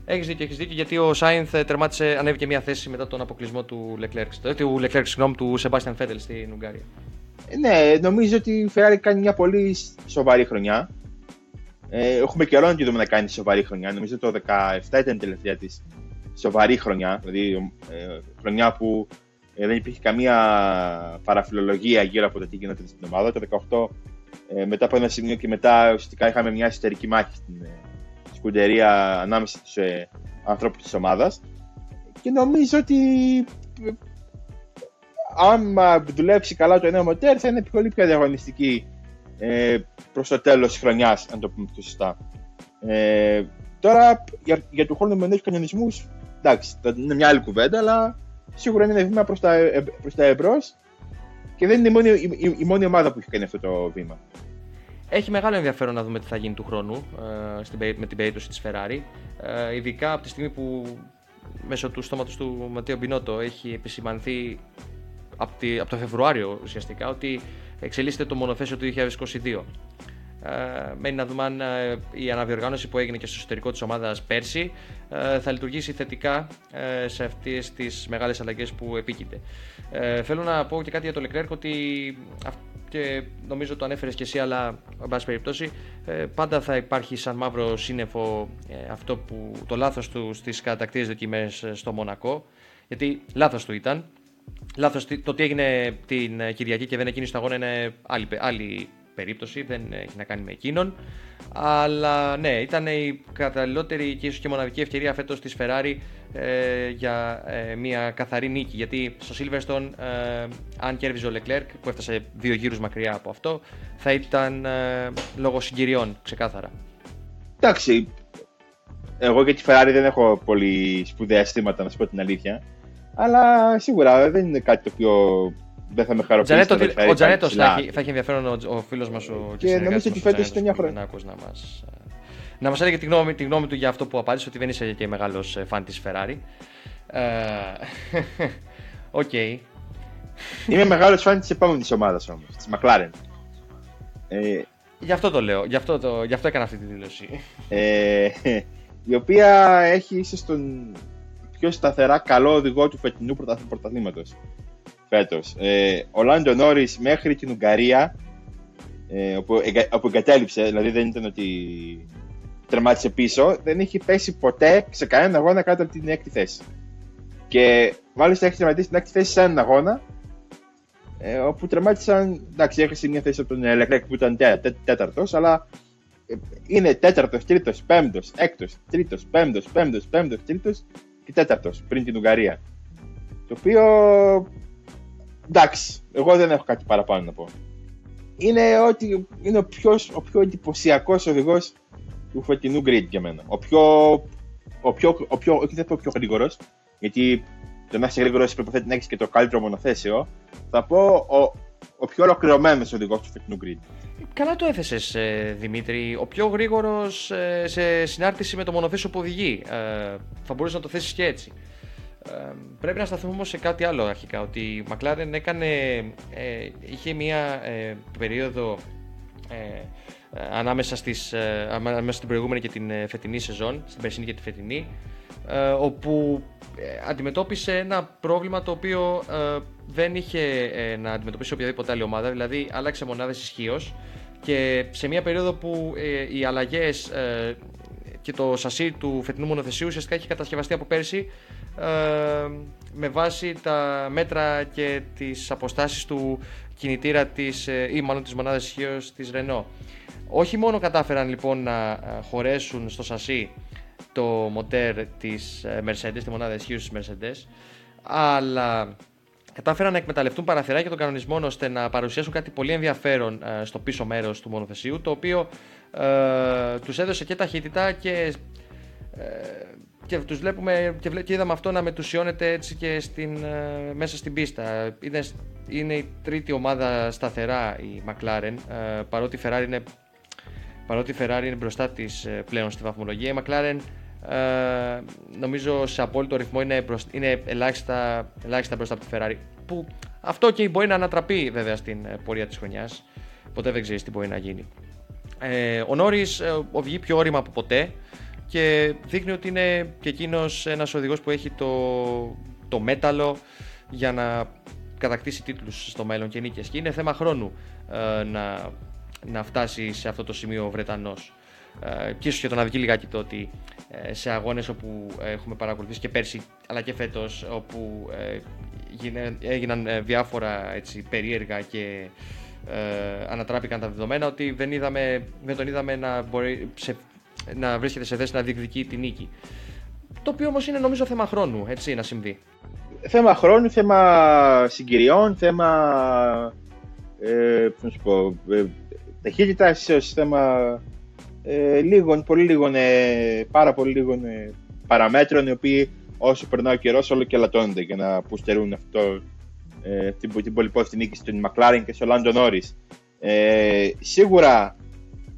έχεις δίκιο, έχεις δίκιο γιατί ο Σάινθ τερμάτισε, ανέβηκε μια θέση μετά τον αποκλεισμό του Leclerc. Του Leclerc, συγγνώμη, του Σεμπάστιαν Φέτελ στην Ουγγάρια. Ε, ναι, νομίζω ότι η Ferrari κάνει μια πολύ σοβαρή χρονιά. Ε, έχουμε καιρό να τη δούμε να κάνει σοβαρή χρονιά. Νομίζω το 2017 ήταν η τελευταία της σοβαρή χρονιά. Δηλαδή, ε, χρονιά που ε, δεν υπήρχε καμία παραφιλολογία γύρω από το τι γίνεται στην ομάδα. Το 18 ε, μετά από ένα σημείο και μετά ουσιαστικά είχαμε μια εσωτερική μάχη στην ε, σκουντερία ανάμεσα στους ε, ανθρώπους της ομάδας και νομίζω ότι ε, άμα δουλέψει καλά το νέο μοτέρ θα είναι πολύ πιο διαγωνιστική ε, προς το τέλος της χρονιάς, αν το πούμε πιο σωστά. Ε, τώρα, για, για του χρόνου με νέους κανονισμούς, εντάξει, είναι μια άλλη κουβέντα, αλλά σίγουρα είναι ένα βήμα προς τα, ε, προς τα εμπρός και δεν είναι η μόνη, η, η μόνη ομάδα που έχει κάνει αυτό το βήμα. Έχει μεγάλο ενδιαφέρον να δούμε τι θα γίνει του χρόνου ε, με την περίπτωση της Ferrari. Ε, ειδικά από τη στιγμή που μέσω του στόματος του Ματέο Μπινότο έχει επισημανθεί από, από το Φεβρουάριο ουσιαστικά ότι εξελίσσεται το μονοθέσιο του 2022. Ε, μένει να δούμε αν ε, η αναδιοργάνωση που έγινε και στο εσωτερικό της ομάδας πέρσι ε, θα λειτουργήσει θετικά σε αυτές τις μεγάλες αλλαγές που επίκειται. Θέλω να πω και κάτι για το Leclerc ότι και νομίζω το ανέφερες και εσύ αλλά εν πάση περιπτώσει πάντα θα υπάρχει σαν μαύρο σύννεφο αυτό που το λάθος του στις κατακτήρες δοκιμές στο Μονακό γιατί λάθος του ήταν Λάθος, το τι έγινε την Κυριακή και δεν εκείνη στο αγώνα είναι άλλη, άλλη περίπτωση, δεν έχει να κάνει με εκείνον. Αλλά ναι, ήταν η καταλληλότερη και ίσως και μοναδική ευκαιρία φέτος της Ferrari ε, για ε, μια καθαρή νίκη. Γιατί στο Silverstone, ε, αν κέρδιζε ο Leclerc, που έφτασε δύο γύρους μακριά από αυτό, θα ήταν ε, λόγω συγκυριών, ξεκάθαρα. Εντάξει. Εγώ για τη Ferrari δεν έχω πολύ σπουδαία αισθήματα, να σου πω την αλήθεια. Αλλά σίγουρα δεν είναι κάτι το οποίο δεν θα με χαροποιήσει. Τζανέτο, ο Τζανέτος θα, θα έχει ενδιαφέρον ο, ο φίλος μας ο Και νομίζω ότι φέτος ήταν μια χρονιά. Να μας να μας έλεγε τη γνώμη, τη γνώμη του για αυτό που απάντησε, ότι δεν είσαι και μεγάλος φαν της Ferrari. Ε, ok. okay. Είμαι μεγάλος φαν της επόμενης ομάδας όμως, της McLaren. Ε, γι' αυτό το λέω, γι' αυτό, το, γι αυτό έκανα αυτή τη δήλωση. Ε, η οποία έχει ίσως τον πιο σταθερά καλό οδηγό του φετινού πρωταθλήματος φέτος. Ε, ο Λάντο Νόρις μέχρι την Ουγγαρία, ε, όπου, όπου εγκατέλειψε, δηλαδή δεν ήταν ότι τερμάτισε πίσω, δεν έχει πέσει ποτέ σε κανένα αγώνα κάτω από την έκτη θέση. Και μάλιστα έχει τερματίσει την έκτη θέση σε έναν αγώνα, ε, όπου τερμάτισαν, εντάξει, έχασε μια θέση από τον Leclerc που ήταν τέταρτος, αλλά είναι τέταρτος, τρίτος, πέμπτος, έκτος, τρίτος, πέμπτος, πέμπτος, πέμπτος, τρίτος και τέταρτος πριν την Ουγγαρία. Το οποίο. Εντάξει, εγώ δεν έχω κάτι παραπάνω να πω. Είναι ότι είναι ο πιο, ο πιο εντυπωσιακός οδηγός του φετινού grid για μένα. Ο πιο. Ο πιο, ο πιο, όχι δεν πω πιο γρήγορος, γιατί το να είσαι γρήγορος προποθέτει να έχεις και το καλύτερο μονοθέσιο. Θα πω ο, ο πιο ολοκληρωμένος οδηγός του φετινού grid. Καλά το έθεσες, ε, Δημήτρη. Ο πιο γρήγορος ε, σε συνάρτηση με το μονοθέσιο που οδηγεί. Ε, θα μπορούσε να το θέσεις και έτσι. Πρέπει να σταθούμε όμως σε κάτι άλλο αρχικά. Ότι η McLaren έκανε, είχε μία περίοδο ανάμεσα, στις, ανάμεσα στην προηγούμενη και την φετινή σεζόν, στην περσινή και τη φετινή, όπου αντιμετώπισε ένα πρόβλημα το οποίο δεν είχε να αντιμετωπίσει οποιαδήποτε άλλη ομάδα, δηλαδή άλλαξε μονάδες ισχύως και σε μια περίοδο που ε, οι αλλαγές ε, και το σασί του φετινού μονοθεσίου ουσιαστικά έχει κατασκευαστεί από πέρσι ε, με βάση τα μέτρα και τις αποστάσεις του κινητήρα της, ε, ή μάλλον της μονάδας ισχύως της Renault. Όχι μόνο κατάφεραν λοιπόν να χωρέσουν στο σασί το μοτέρ της Mercedes, τη μονάδα ισχύως της Mercedes, αλλά κατάφεραν να εκμεταλλευτούν παραθυράκια των κανονισμών ώστε να παρουσιάσουν κάτι πολύ ενδιαφέρον ε, στο πίσω μέρος του μονοθεσίου, το οποίο ε, τους έδωσε και ταχύτητα και, ε, και τους βλέπουμε και, και είδαμε αυτό να μετουσιώνεται έτσι και στην, ε, μέσα στην πίστα. Είναι, είναι η τρίτη ομάδα σταθερά η McLaren, ε, παρότι η Ferrari είναι, παρότι η Ferrari είναι μπροστά της πλέον στη βαθμολογία. Η McLaren ε, νομίζω σε απόλυτο ρυθμό είναι, είναι ελάχιστα, ελάχιστα μπροστά από τη Ferrari. Που αυτό και μπορεί να ανατραπεί βέβαια στην ε, πορεία της χρονιάς. Ποτέ δεν ξέρεις τι μπορεί να γίνει. Ε, ο Νόρι ε, οδηγεί πιο όρημα από ποτέ και δείχνει ότι είναι και εκείνος ένας οδηγός που έχει το, το μέταλλο για να κατακτήσει τίτλους στο μέλλον και νίκες. Και είναι θέμα χρόνου ε, να, να φτάσει σε αυτό το σημείο ο Βρετανός. Ε, και ίσω και το να δει λιγάκι το ότι ε, σε αγώνες όπου έχουμε παρακολουθήσει και πέρσι αλλά και φέτος, όπου ε, έγιναν διάφορα έτσι, περίεργα και ανατράπηκαν τα δεδομένα ότι δεν, είδαμε, δεν τον είδαμε να, μπορεί, σε, να βρίσκεται σε θέση να διεκδικεί τη νίκη. Το οποίο όμως είναι νομίζω θέμα χρόνου έτσι, να συμβεί. Θέμα χρόνου, θέμα συγκυριών, θέμα. Ε, πώς να σου πω, ε, ταχύτητα, ίσως θέμα ε, λίγων, πολύ λίγων, ε, πάρα πολύ λίγων ε, παραμέτρων οι οποίοι όσο περνάει ο καιρός όλο και λατώνονται για να πουστερούν αυτό, ε, την, την πολυπόθητη νίκη στον McLaren και στο Λάντο Νόρι. Ε, σίγουρα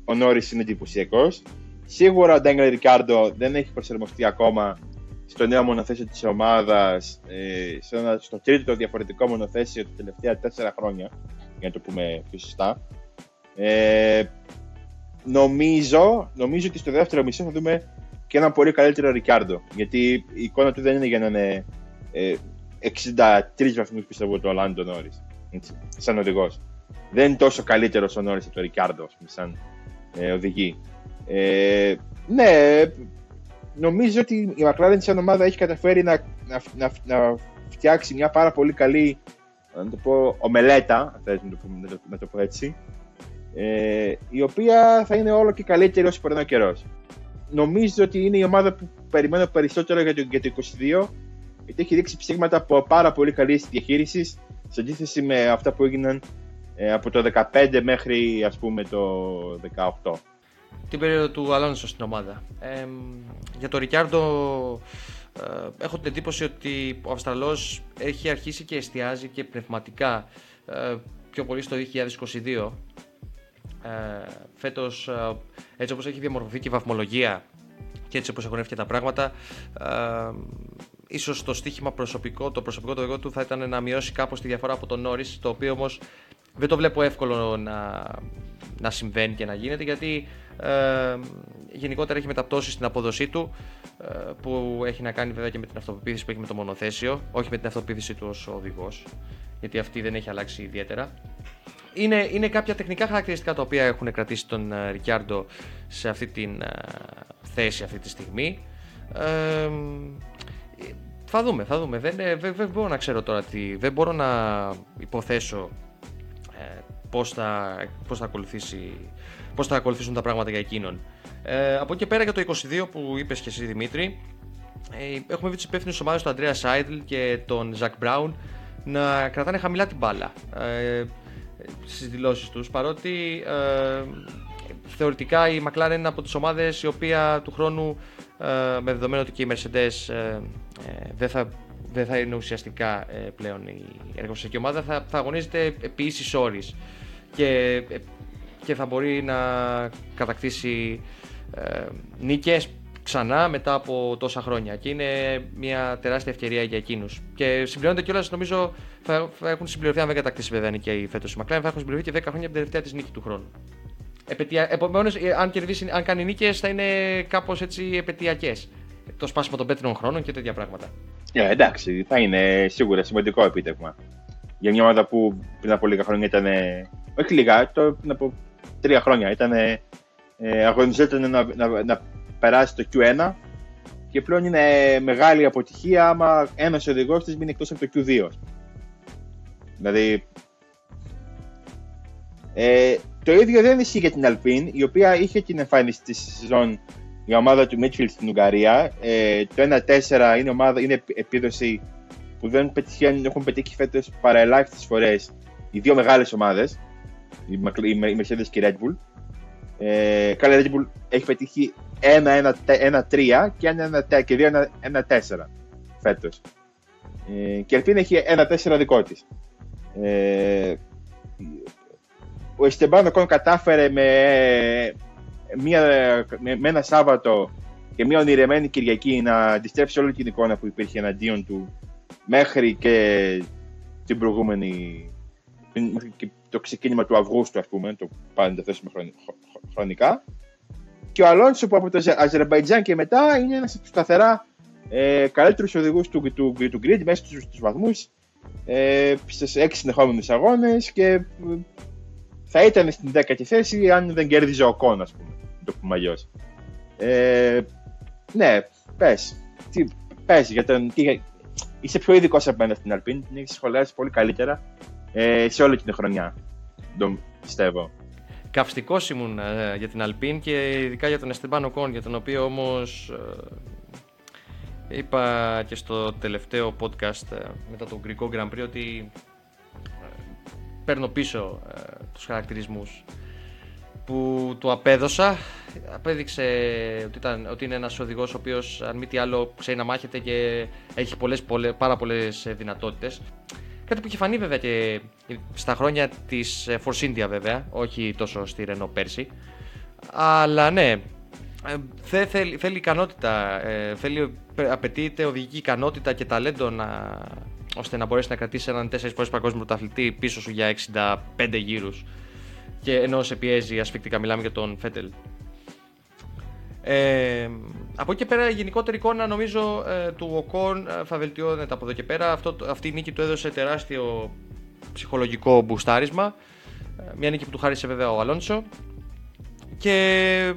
ο Νόρι είναι εντυπωσιακός. Σίγουρα ο Ντέγκλερ Ρικάρντο δεν έχει προσαρμοστεί ακόμα στο νέο μονοθέσιο της ομάδας, ε, στο τρίτο διαφορετικό μονοθέσιο τα τελευταία τέσσερα χρόνια, για να το πούμε πιο σωστά. Ε, νομίζω, νομίζω ότι στο δεύτερο μισό θα δούμε και έναν πολύ καλύτερο Ρικάρντο. Γιατί η εικόνα του δεν είναι για να είναι ε, 63 βαθμούς πίσω από το Λάντο Νόρις. Σαν οδηγός. Δεν είναι τόσο καλύτερος ο Νόρις από το Ρικάρντο, σαν ε, οδηγή. Ε, ναι, νομίζω ότι η McLaren σαν ομάδα έχει καταφέρει να, να, να, να φτιάξει μια πάρα πολύ καλή να το πω, ομελέτα, αν θέλετε να το, να το πω έτσι, ε, η οποία θα είναι όλο και καλύτερη όσο περνάει ο καιρός. Νομίζω ότι είναι η ομάδα που περιμένω περισσότερο για το, για το 22, γιατί έχει δείξει ψήγματα από πάρα πολύ καλής διαχείρισης σε αντίθεση με αυτά που έγιναν ε, από το 15 μέχρι ας πούμε το 18. Την περίοδο του Αλόνσο στην ομάδα. Ε, για τον Ρικιάρντο ε, έχω την εντύπωση ότι ο Αυστραλός έχει αρχίσει και εστιάζει και πνευματικά ε, πιο πολύ στο 2022 ε, Φέτος, ε, έτσι όπως έχει διαμορφωθεί και η βαθμολογία και έτσι όπως έχουν έρθει τα πράγματα, ε, ίσως το στοίχημα προσωπικό, το προσωπικό το εγώ του θα ήταν να μειώσει κάπως τη διαφορά από τον Νόρι, το οποίο όμως δεν το βλέπω εύκολο να, να συμβαίνει και να γίνεται γιατί ε, γενικότερα έχει μεταπτώσει στην απόδοσή του ε, που έχει να κάνει βέβαια και με την αυτοπεποίθηση που έχει με το μονοθέσιο, όχι με την αυτοπεποίθηση του ως οδηγός γιατί αυτή δεν έχει αλλάξει ιδιαίτερα είναι, είναι κάποια τεχνικά χαρακτηριστικά τα οποία έχουν κρατήσει τον uh, Ρικιάρντο σε αυτή τη uh, θέση αυτή τη στιγμή. Ε, θα δούμε, θα δούμε. Δεν, δεν, δεν, μπορώ να ξέρω τώρα τι. Δεν μπορώ να υποθέσω ε, πώς θα, πώς θα, ακολουθήσει, πώς θα ακολουθήσουν τα πράγματα για εκείνον. Ε, από εκεί πέρα για το 22 που είπες και εσύ Δημήτρη, ε, έχουμε βρει τους υπεύθυνους ομάδες του Αντρέα Σάιντλ και τον Ζακ Μπράουν να κρατάνε χαμηλά την μπάλα ε, στις δηλώσεις τους. Παρότι ε, θεωρητικά η McLaren είναι από τις ομάδες η οποία του χρόνου ε, με δεδομένο ότι και η Mercedes ε, ε, δεν θα δεν θα είναι ουσιαστικά πλέον η εργοσιακή ομάδα, θα, θα αγωνίζεται επί ίσης όρης και, και θα μπορεί να κατακτήσει ε, νίκες ξανά μετά από τόσα χρόνια. Και είναι μια τεράστια ευκαιρία για εκείνους. Και συμπληρώνεται κιόλας, νομίζω, θα, θα έχουν συμπληρωθεί, αν δεν κατακτήσει βέβαια και η φέτος η McLaren, θα έχουν συμπληρωθεί και 10 χρόνια από την τελευταία της νίκη του χρόνου. Επομένως, ε, αν, κερδίσει, αν κάνει νίκες, θα είναι κάπως έτσι επαιτειακές. Το σπάσιμο των πέτρινων χρόνων και τέτοια πράγματα. Yeah, ε, εντάξει, θα είναι σίγουρα σημαντικό επίτευγμα. Για μια ομάδα που πριν από λίγα χρόνια ήταν. Όχι λίγα, το πριν από τρία χρόνια ήταν. Ε, αγωνιζόταν να, να, να περάσει το Q1 και πλέον είναι μεγάλη αποτυχία άμα ένας οδηγός της μείνει εκτός από το Q2. Δηλαδή. Ε, το ίδιο δεν ισχύει για την Alpine, η οποία είχε την εμφάνιση της σεζόν η ομάδα του Μίτσφιλ στην Ουγγαρία. Ε, το 1-4 είναι, ομάδα, είναι επίδοση που δεν πετυχαίνουν, έχουν πετύχει φέτος παρά ελάχιστες φορές οι δύο μεγάλες ομάδες, η, Mercedes και η Red Bull. Ε, καλά, η Red Bull έχει πετύχει 1-3 και 2-1-4 φέτος. Ε, και η Alpine έχει 1-4 δικό της. Ε, ο Εστεμπάνο κατάφερε με μία, με, με ένα Σάββατο και μία ονειρεμένη Κυριακή να αντιστρέψει όλη την εικόνα που υπήρχε εναντίον του μέχρι και την προηγούμενη μέχρι και το ξεκίνημα του Αυγούστου ας πούμε, το πάντα θέσουμε χρονικά και ο Αλόνσο που από το Αζερμπαϊτζάν και μετά είναι ένας από τους σταθερά ε, καλύτερους οδηγούς του, του, του, του grid μέσα στους, στους βαθμούς ε, στις έξι συνεχόμενους αγώνες και θα ήταν στην 10η θέση αν δεν κέρδιζε ο Κόν, ας πούμε. Το πούμε αλλιώς. Ε, ναι, πες. Πες για τον. Τι, είσαι πιο ειδικός από μένα στην Αλπίν. Την έχεις σχολιάσει πολύ καλύτερα ε, σε όλη την χρονιά. Το πιστεύω. Καυστικός ήμουν ε, για την Αλπίν και ειδικά για τον Εστεμπάνο Κόν, για τον οποίο όμως. Ε, είπα και στο τελευταίο podcast ε, μετά τον Γκρικό Grand Prix ότι παίρνω πίσω ε, τους χαρακτηρισμούς που του απέδωσα. Απέδειξε ότι, ήταν, ότι είναι ένας οδηγός ο οποίος αν μη τι άλλο ξέρει να μάχεται και έχει πολλές, πολλές, πάρα πολλές δυνατότητες. Κάτι που είχε φανεί βέβαια και στα χρόνια της ε, Force India βέβαια, όχι τόσο στη Renault πέρσι. Αλλά ναι, ε, θέλει, θέλει ικανότητα, ε, θέλει, απαιτείται οδηγική ικανότητα και ταλέντο να, ώστε να μπορέσει να κρατήσει έναν 4 φορές παγκόσμιο πρωταθλητή πίσω σου για 65 γύρους. Και ενώ σε πιέζει ασφικτικά, μιλάμε για τον Φέτελ. Ε, από εκεί και πέρα η γενικότερη εικόνα νομίζω ε, του Οκόν ε, θα βελτιώνεται από εδώ και πέρα. Αυτό, αυτή η νίκη του έδωσε τεράστιο ψυχολογικό μπουστάρισμα. Ε, μια νίκη που του χάρισε βέβαια ο Αλόνσο. Και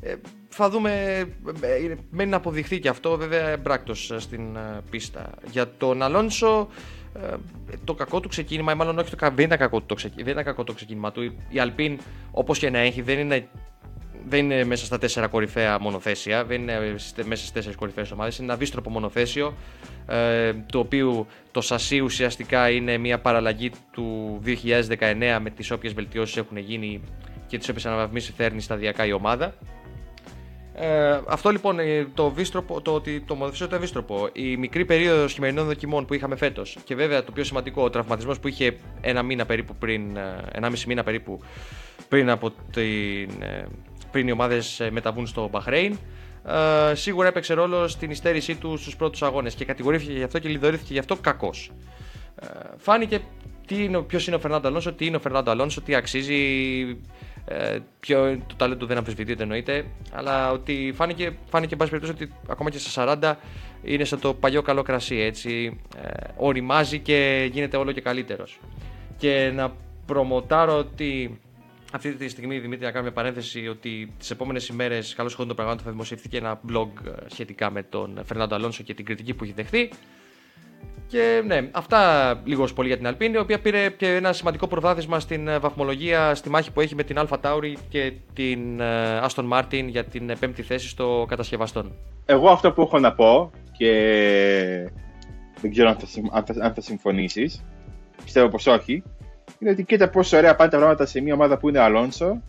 ε, θα δούμε, ε, μένει να αποδειχθεί και αυτό βέβαια εμπράκτος ε, στην ε, πίστα. Για τον Αλόνσο το κακό του ξεκίνημα, ή μάλλον όχι το κακό, δεν είναι κακό το, ξεκίνημα, δεν είναι κακό το ξεκίνημα του. Η Αλπίν όπως και να έχει δεν είναι, δεν είναι μέσα στα τέσσερα κορυφαία μονοθέσια, δεν είναι μέσα στις τέσσερις κορυφαίες ομάδε. Είναι ένα δίστροπο μονοθέσιο, το οποίο το σασί ουσιαστικά είναι μια παραλλαγή του 2019 με τις όποιες βελτιώσεις έχουν γίνει και τις όποιες αναβαθμίσεις φέρνει σταδιακά η ομάδα. Ε, αυτό λοιπόν ε, το, βίστροπο, το ότι το μονοθέσιο ήταν βίστροπο, η μικρή περίοδος χειμερινών δοκιμών που είχαμε φέτος και βέβαια το πιο σημαντικό, ο τραυματισμός που είχε ένα μήνα περίπου πριν, ε, ένα μισή μήνα περίπου πριν από την, ε, πριν οι ομάδες μεταβούν στο Μπαχρέιν. Ε, σίγουρα έπαιξε ρόλο στην υστέρησή του στους πρώτους αγώνες και κατηγορήθηκε γι' αυτό και λιδωρήθηκε γι' αυτό κακώς. Ε, φάνηκε ποιος είναι ο Φερνάντο Αλόνσο, τι είναι ο Φερνάντο Αλόνσο, τι αξίζει, ε, πιο, το ταλέντο δεν αμφισβητείται εννοείται, αλλά ότι φάνηκε, φάνηκε εν πάση περιπτώσει ότι ακόμα και στα 40 είναι σαν το παλιό καλό κρασί, έτσι, ε, οριμάζει και γίνεται όλο και καλύτερος. Και να προμοτάρω ότι αυτή τη στιγμή, Δημήτρη, να κάνω μια παρένθεση ότι τις επόμενες ημέρες, καλώς χωρί το πραγμάτων, θα δημοσιευθεί και ένα blog ε, σχετικά με τον Φερνάντο Αλόνσο και την κριτική που έχει δεχθεί. Και ναι, αυτά λίγο πολύ για την Αλπίνη, η οποία πήρε και ένα σημαντικό προβάδισμα στην ε, βαθμολογία στη μάχη που έχει με την Αλφα Tauri και την ε, Aston Martin για την πέμπτη θέση στο κατασκευαστών. Εγώ αυτό που έχω να πω και δεν ξέρω αν θα, αν θα, αν θα συμφωνήσεις, πιστεύω πως όχι, είναι ότι κοίτα πόσο ωραία πάνε τα πράγματα σε μια ομάδα που είναι Αλόνσο,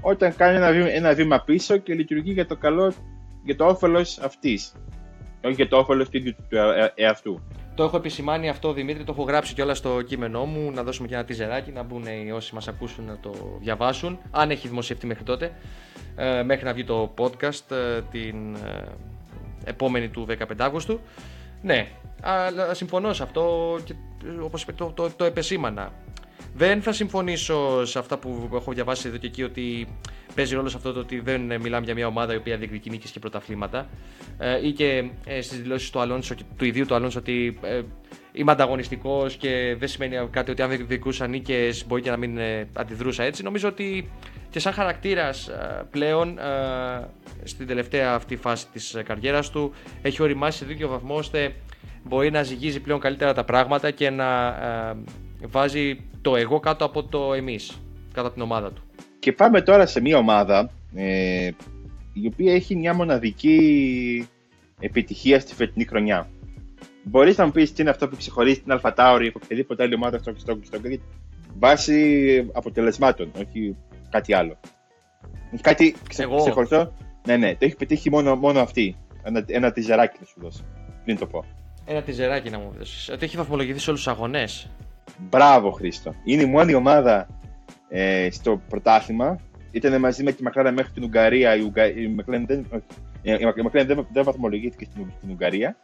όταν κάνει ένα βήμα, ένα βήμα πίσω και λειτουργεί για το καλό, για το όφελος αυτής. Όχι για το όφελος του ίδιου του ε, εαυτού. Το έχω επισημάνει αυτό, Δημήτρη, το έχω γράψει κιόλας στο κείμενό μου. Να δώσουμε και ένα τιζεράκι να μπουν οι όσοι μας ακούσουν να το διαβάσουν. Αν έχει δημοσιευτεί μέχρι τότε, ε, μέχρι να βγει το podcast ε, την ε, επόμενη του 15 Αύγουστου. Ναι, αλλά συμφωνώ σε αυτό και όπως είπε, το, το, το επεσήμανα. Δεν θα συμφωνήσω σε αυτά που έχω διαβάσει εδώ και εκεί ότι παίζει ρόλο σε αυτό το ότι δεν μιλάμε για μια ομάδα η οποία διεκδικεί νίκες και πρωταθλήματα ε, ή και ε, στις δηλώσεις του, Αλόνσο, του ιδίου του Αλόνσο ότι ε, είμαι ανταγωνιστικός και δεν σημαίνει κάτι ότι αν δεν διεκδικούσα νίκες μπορεί και να μην ε, αντιδρούσα έτσι. Νομίζω ότι και σαν χαρακτήρας ε, πλέον ε, στην τελευταία αυτή φάση της καριέρας του έχει οριμάσει σε τέτοιο βαθμό ώστε μπορεί να ζυγίζει πλέον καλύτερα τα πράγματα και να ε, βάζει το εγώ κάτω από το εμείς, κάτω από την ομάδα του. Και πάμε τώρα σε μια ομάδα ε, η οποία έχει μια μοναδική επιτυχία στη φετινή χρονιά. Μπορείς να μου πεις τι είναι αυτό που ξεχωρίζει την Αλφατάουρη από οποιαδήποτε άλλη ομάδα στο, στο, στο Grid βάσει αποτελεσμάτων, όχι κάτι άλλο. Έχει κάτι ξε, Εγώ. ξεχωριστό. Ναι, ναι, το έχει πετύχει μόνο, μόνο αυτή. Ένα, ένα τυζεράκι θα σου δώσω. Πριν το πω. Ένα τυζεράκι να μου δώσεις. Ότι έχει βαθμολογηθεί σε όλους τους αγωνές. Μπράβο, Χρήστο. Είναι η μόνη ομάδα ε, στο πρωτάθλημα. Ήταν μαζί με τη Μακλάρεν μέχρι την Ουγγαρία. Η, Ουγγα... η McLaren δεν, όχι, η McLaren δεν, δεν βαθμολογήθηκε στην, στην Ουγγαρία.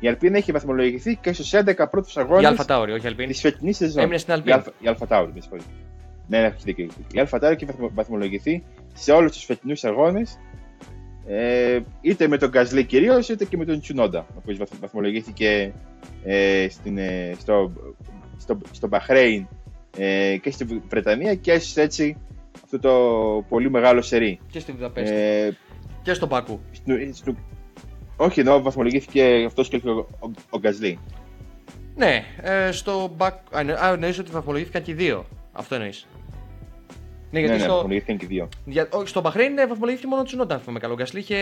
Η Αλπίνα έχει βαθμολογηθεί και στους 11 πρώτους Η αγώνε Αλφα Τάουρι, όχι της Αλπίνη. φετινής σεζόν. Έμεινε στην Η Alpine. Alpha, η AlphaTauri, με συγχωρείτε. Ναι, ναι, έχεις δίκιο. Η AlphaTauri έχει βαθμο- βαθμολογηθεί σε όλους τους φετινούς αγώνες. Ε, είτε με τον Γκαζλί κυρίως, είτε και με τον Τσουνόντα, ο οποίος βαθμολογήθηκε ε, στην, ε, στο, στο, στο Μπαχρέιν ε, και στη Βρετανία και έσωσε έτσι αυτό το πολύ μεγάλο σερί. Και στη Βουδαπέστη. Ε, Και στο Μπακού. στο- στο- όχι, ενώ βαθμολογήθηκε αυτός και ο, ο, ο Γκαζλί. Ναι, ε, στο Μπακ. Α, εννο- α, εννοείς ότι βαθμολογήθηκαν και οι δύο. Αυτό εννοείς. Ναι, Ναι, γιατί ναι, στο, βαθμολογήθηκαν και οι δύο. Για, όχι, στο Μπαχρέιν ε, βαθμολογήθηκε μόνο ο Τσουνόντα, αν θυμάμαι καλό. Ο Γκασλή είχε,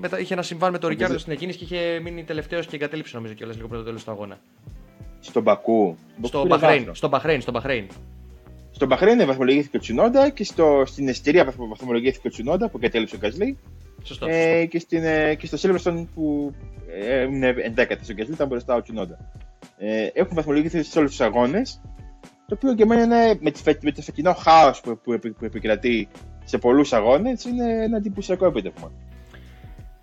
μετα- είχε ένα συμβάν με τον Ο Ρικάρδο Γκασλή. στην εκείνη και είχε μείνει τελευταίος και εγκατέλειψε νομίζω κιόλας λίγο πριν το τέλος του αγώνα. Στον Μπακού. Στο Μπακού είναι Μπαχρέιν, βάθρο. στο Μπαχρέιν, στο Μπαχρέιν. Στον Μπαχρέιν βαθμολογήθηκε ο Τσουνόντα και στο, στην Εστηρία βαθμο- βαθμολογήθηκε ο Τσουνόντα που εγκατέλειψε ο Γκαζλί. Σωστό. Ε, και, στην, ε, και στο Silverstone που ε, είναι 11η ο Γκαζλί ήταν μπροστά ο Τσουνόντα. Ε, έχουν βαθμολογηθεί σε όλους τους αγώνες. Το οποίο και εμένα είναι με, τη, φε- με το φετινό χάος που, που, επι- που επικρατεί σε πολλούς αγώνες είναι ένα εντυπωσιακό επίτευγμα.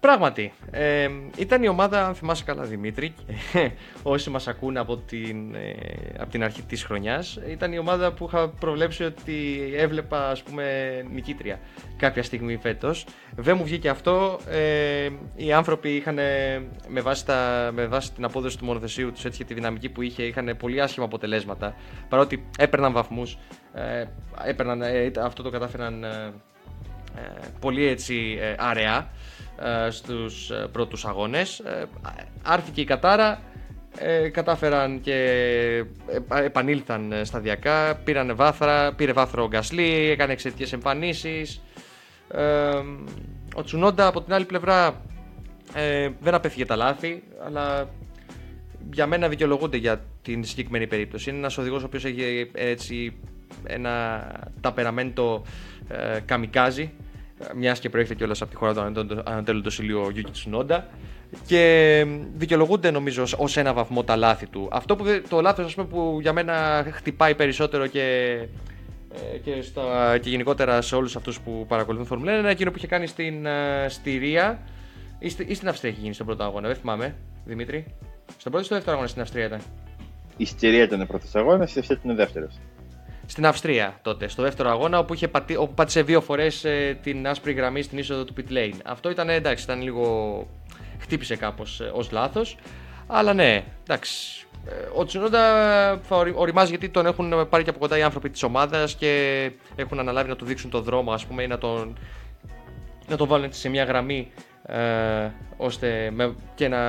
Πράγματι, ε, ήταν η ομάδα, αν θυμάσαι καλά Δημήτρη, και όσοι μας ακούνε από την, ε, από την αρχή της χρονιάς, ήταν η ομάδα που είχα προβλέψει ότι έβλεπα ας πούμε νικήτρια κάποια στιγμή φέτος. Δεν μου βγήκε αυτό, ε, οι άνθρωποι είχαν ε, με βάση, τα, με βάση την απόδοση του μονοθεσίου τους έτσι και τη δυναμική που είχε, είχαν πολύ άσχημα αποτελέσματα, παρότι έπαιρναν βαθμούς, ε, έπαιρναν, ε, αυτό το κατάφεραν... ε, ε, πολύ έτσι ε, αραιά ε, στους ε, πρώτους αγώνες. Ε, άρθηκε η Κατάρα, ε, κατάφεραν και επα- επανήλθαν ε, σταδιακά, πήραν βάθρα, πήρε βάθρο ο Γκασλί, έκανε εξαιρετικές εμφανίσεις. Ε, ο Τσουνόντα από την άλλη πλευρά ε, δεν απέφυγε τα λάθη, αλλά για μένα δικαιολογούνται για την συγκεκριμένη περίπτωση. Είναι ένας οδηγός ο οποίος έχει ε, έτσι ένα ταπεραμέντο ε, καμικάζι, μιας και προέρχεται κιόλας από τη χώρα του Ανατόλου- Ανατέλου του Σιλίου ο Γιούκη Τσουνόντα και ε, δικαιολογούνται νομίζω ως- ως ένα βαθμό τα λάθη του. Αυτό που δεν- το λάθος ας πούμε, που για μένα χτυπάει περισσότερο και ε, και, στα, και γενικότερα σε όλους αυτούς που παρακολουθούν Φόρμουλα 1 είναι εκείνο που είχε κάνει στην ε, Στηρία ή, στη- ή στην Αυστρία έχει γίνει στον πρώτο αγώνα, δεν θυμάμαι, Δημήτρη. Στον πρώτο ή στο δεύτερο αγώνα στην Αυστρία ήταν; Η Στηρία ήταν ο πρώτος αγώνας, η Ευθέα ήταν ο δεύτερος. Στην Αυστρία τότε, στο δεύτερο αγώνα, όπου, είχε πατή, όπου πάτησε δύο φορές την άσπρη γραμμή στην είσοδο του pit lane. Αυτό ήταν εντάξει, ήταν λίγο. χτύπησε κάπως ε, ως λάθος. Αλλά ναι, εντάξει. Ε, Ο Τσουνόντα θα ορι- οριμάζει γιατί τον έχουν πάρει και από κοντά οι άνθρωποι της ομάδας και έχουν αναλάβει να του δείξουν τον δρόμο, ας πούμε, ή να τον, να τον βάλουν έτσι σε μια γραμμή ε, ώστε με, και να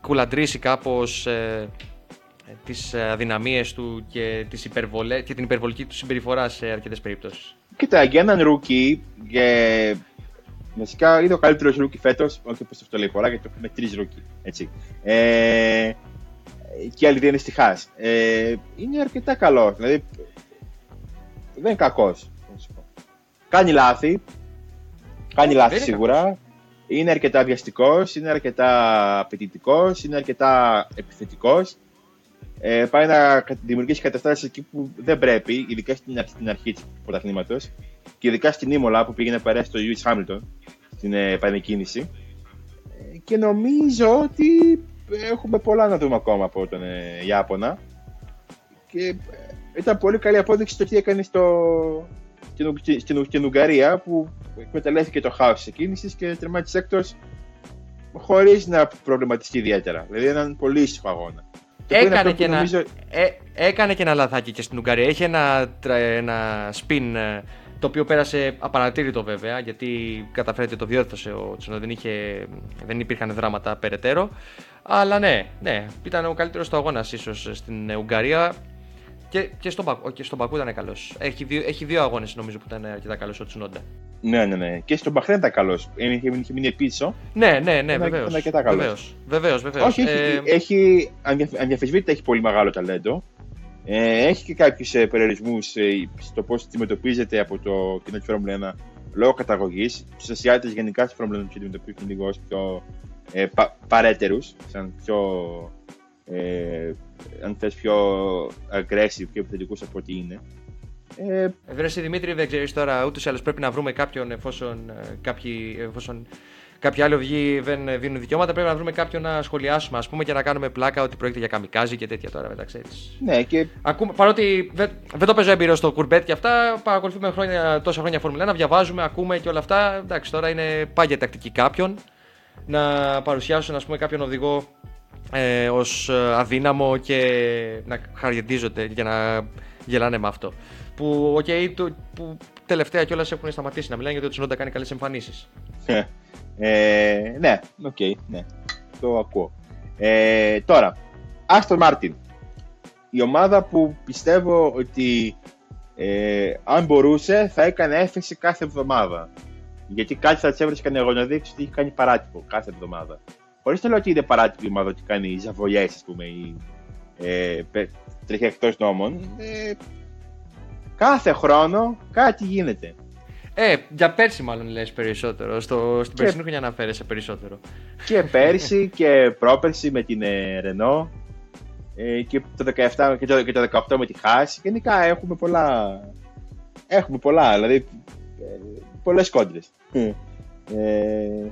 κουλαντρήσει κάπως ε, τις αδυναμίες του και, τις υπερβολέ, και την υπερβολική του συμπεριφορά σε αρκετές περιπτώσεις. Κοίτα, για έναν rookie, και... βασικά είναι ο καλύτερος rookie φέτος, όχι όπως αυτό λέει φορά, γιατί έχουμε τρεις rookie. Έτσι. Ε, και άλλη είναι στη Χάς. Ε, είναι αρκετά καλό. Δηλαδή, δεν είναι κακός. Κάνει λάθη. Κάνει λάθη σίγουρα. Είναι αρκετά βιαστικός, είναι αρκετά απαιτητικός, είναι αρκετά επιθετικός. Ε, πάει να δημιουργήσει καταστάσεις εκεί που δεν πρέπει, ειδικά στην, στην αρχή του πρωταθλήματος και ειδικά στην Ήμολα που πήγε να περάσει το Lewis Hamilton στην ε, επανεκκίνηση. Ε, και νομίζω ότι έχουμε πολλά να δούμε ακόμα από τον ε, Ιάπωνα. Και ε, ήταν πολύ καλή απόδειξη το τι έκανε στο, στην, στην, στην Ουγγαρία που εκμεταλλεύτηκε το χάος της κίνηση και τερμάτισε έκτο χωρίς να προβληματιστεί ιδιαίτερα. Δηλαδή έναν πολύ ήσυχο αγώνα. Έκανε και, ένα, ε, έκανε και ένα λαθάκι και στην Ουγγαρία. Έχει ένα, ένα spin ε, το οποίο πέρασε απαρατήρητο βέβαια γιατί καταφέρεται το διόρθωσε ο Τσουνό, δεν, είχε, δεν υπήρχαν δράματα περαιτέρω. Αλλά ναι, ναι, ήταν ο καλύτερος του αγώνας ίσως στην Ουγγαρία. Και, και, στον, Πακού, και στον Πακού ήταν καλός. Έχει, δύο, έχει δύο αγώνες νομίζω που ήταν αρκετά καλός ο Τσουνόντα. Ναι, ναι, ναι. Και στον Μπαχρέν ήταν καλός. Είχε, είχε μείνει πίσω. Ναι, ναι, ναι, βεβαίως. Βεβαίως, βεβαίως. Όχι, ε... έχει, αδιαφεσβήτητα έχει πολύ μεγάλο ταλέντο. Ε, έχει και κάποιους ε, περιορισμούς ε, στο πώς αντιμετωπίζεται από το κοινό τη Φόρμουλα 1 λόγω καταγωγής. Στου Ασιάτες γενικά στη Φόρμουλα 1 τους αντιμετωπίζουν λίγο ως πιο ε, πα, παρέτερους, σαν πιο ε, αν θες πιο aggressive, πιο επιθετικούς από ό,τι είναι. Ε, Βρέσει Δημήτρη, δεν ξέρεις τώρα, ούτως ή άλλως πρέπει να βρούμε κάποιον εφόσον, ε, κάποιοι, εφόσον κάποιοι άλλοι οδηγοί δεν δίνουν δικαιώματα. Πρέπει να βρούμε κάποιον να σχολιάσουμε ας πούμε, και να κάνουμε πλάκα ότι πρόκειται για καμικάζι και τέτοια τώρα μεταξύ Ναι, και. Ακούμε, παρότι δεν, δεν το παίζω έμπειρο στο κουρμπέτ και αυτά, παρακολουθούμε χρόνια, τόσα χρόνια Φόρμουλα 1, διαβάζουμε, ακούμε και όλα αυτά. Εντάξει, τώρα είναι πάγια τακτική κάποιον να παρουσιάσουν ας πούμε, κάποιον οδηγό ε, ως αδύναμο και να χαριεντίζονται και να γελάνε με αυτό. Που, okay, το, που τελευταία κιόλας έχουν σταματήσει να μιλάνε γιατί ο Τσουνόντα κάνει καλές εμφανίσεις. ε, ναι, ok, okay, ναι. Το ακούω. Ε, τώρα, Aston Martin. Η ομάδα που πιστεύω ότι ε, αν μπορούσε θα έκανε έφεση κάθε εβδομάδα. Γιατί κάτι θα της έβρισκαν εγώ να δείξει ότι έχει κάνει παράτυπο κάθε εβδομάδα. Χωρίς να λέω ότι είναι παράτυπη ομάδα ότι κάνει ζαβολιές, ας πούμε, ή ε, τρέχει εκτός νόμων. Ε, κάθε χρόνο κάτι γίνεται. Ε, για πέρσι μάλλον λες περισσότερο. Στο, στην περσινή χρονιά αναφέρεσαι περισσότερο. Και πέρσι και πρόπερσι με την ε, Ρενό ε, και, το 17, και, το, και το 18 με τη Χάση. Γενικά έχουμε πολλά. Έχουμε πολλά, δηλαδή ε, πολλές κόντρες. Ε,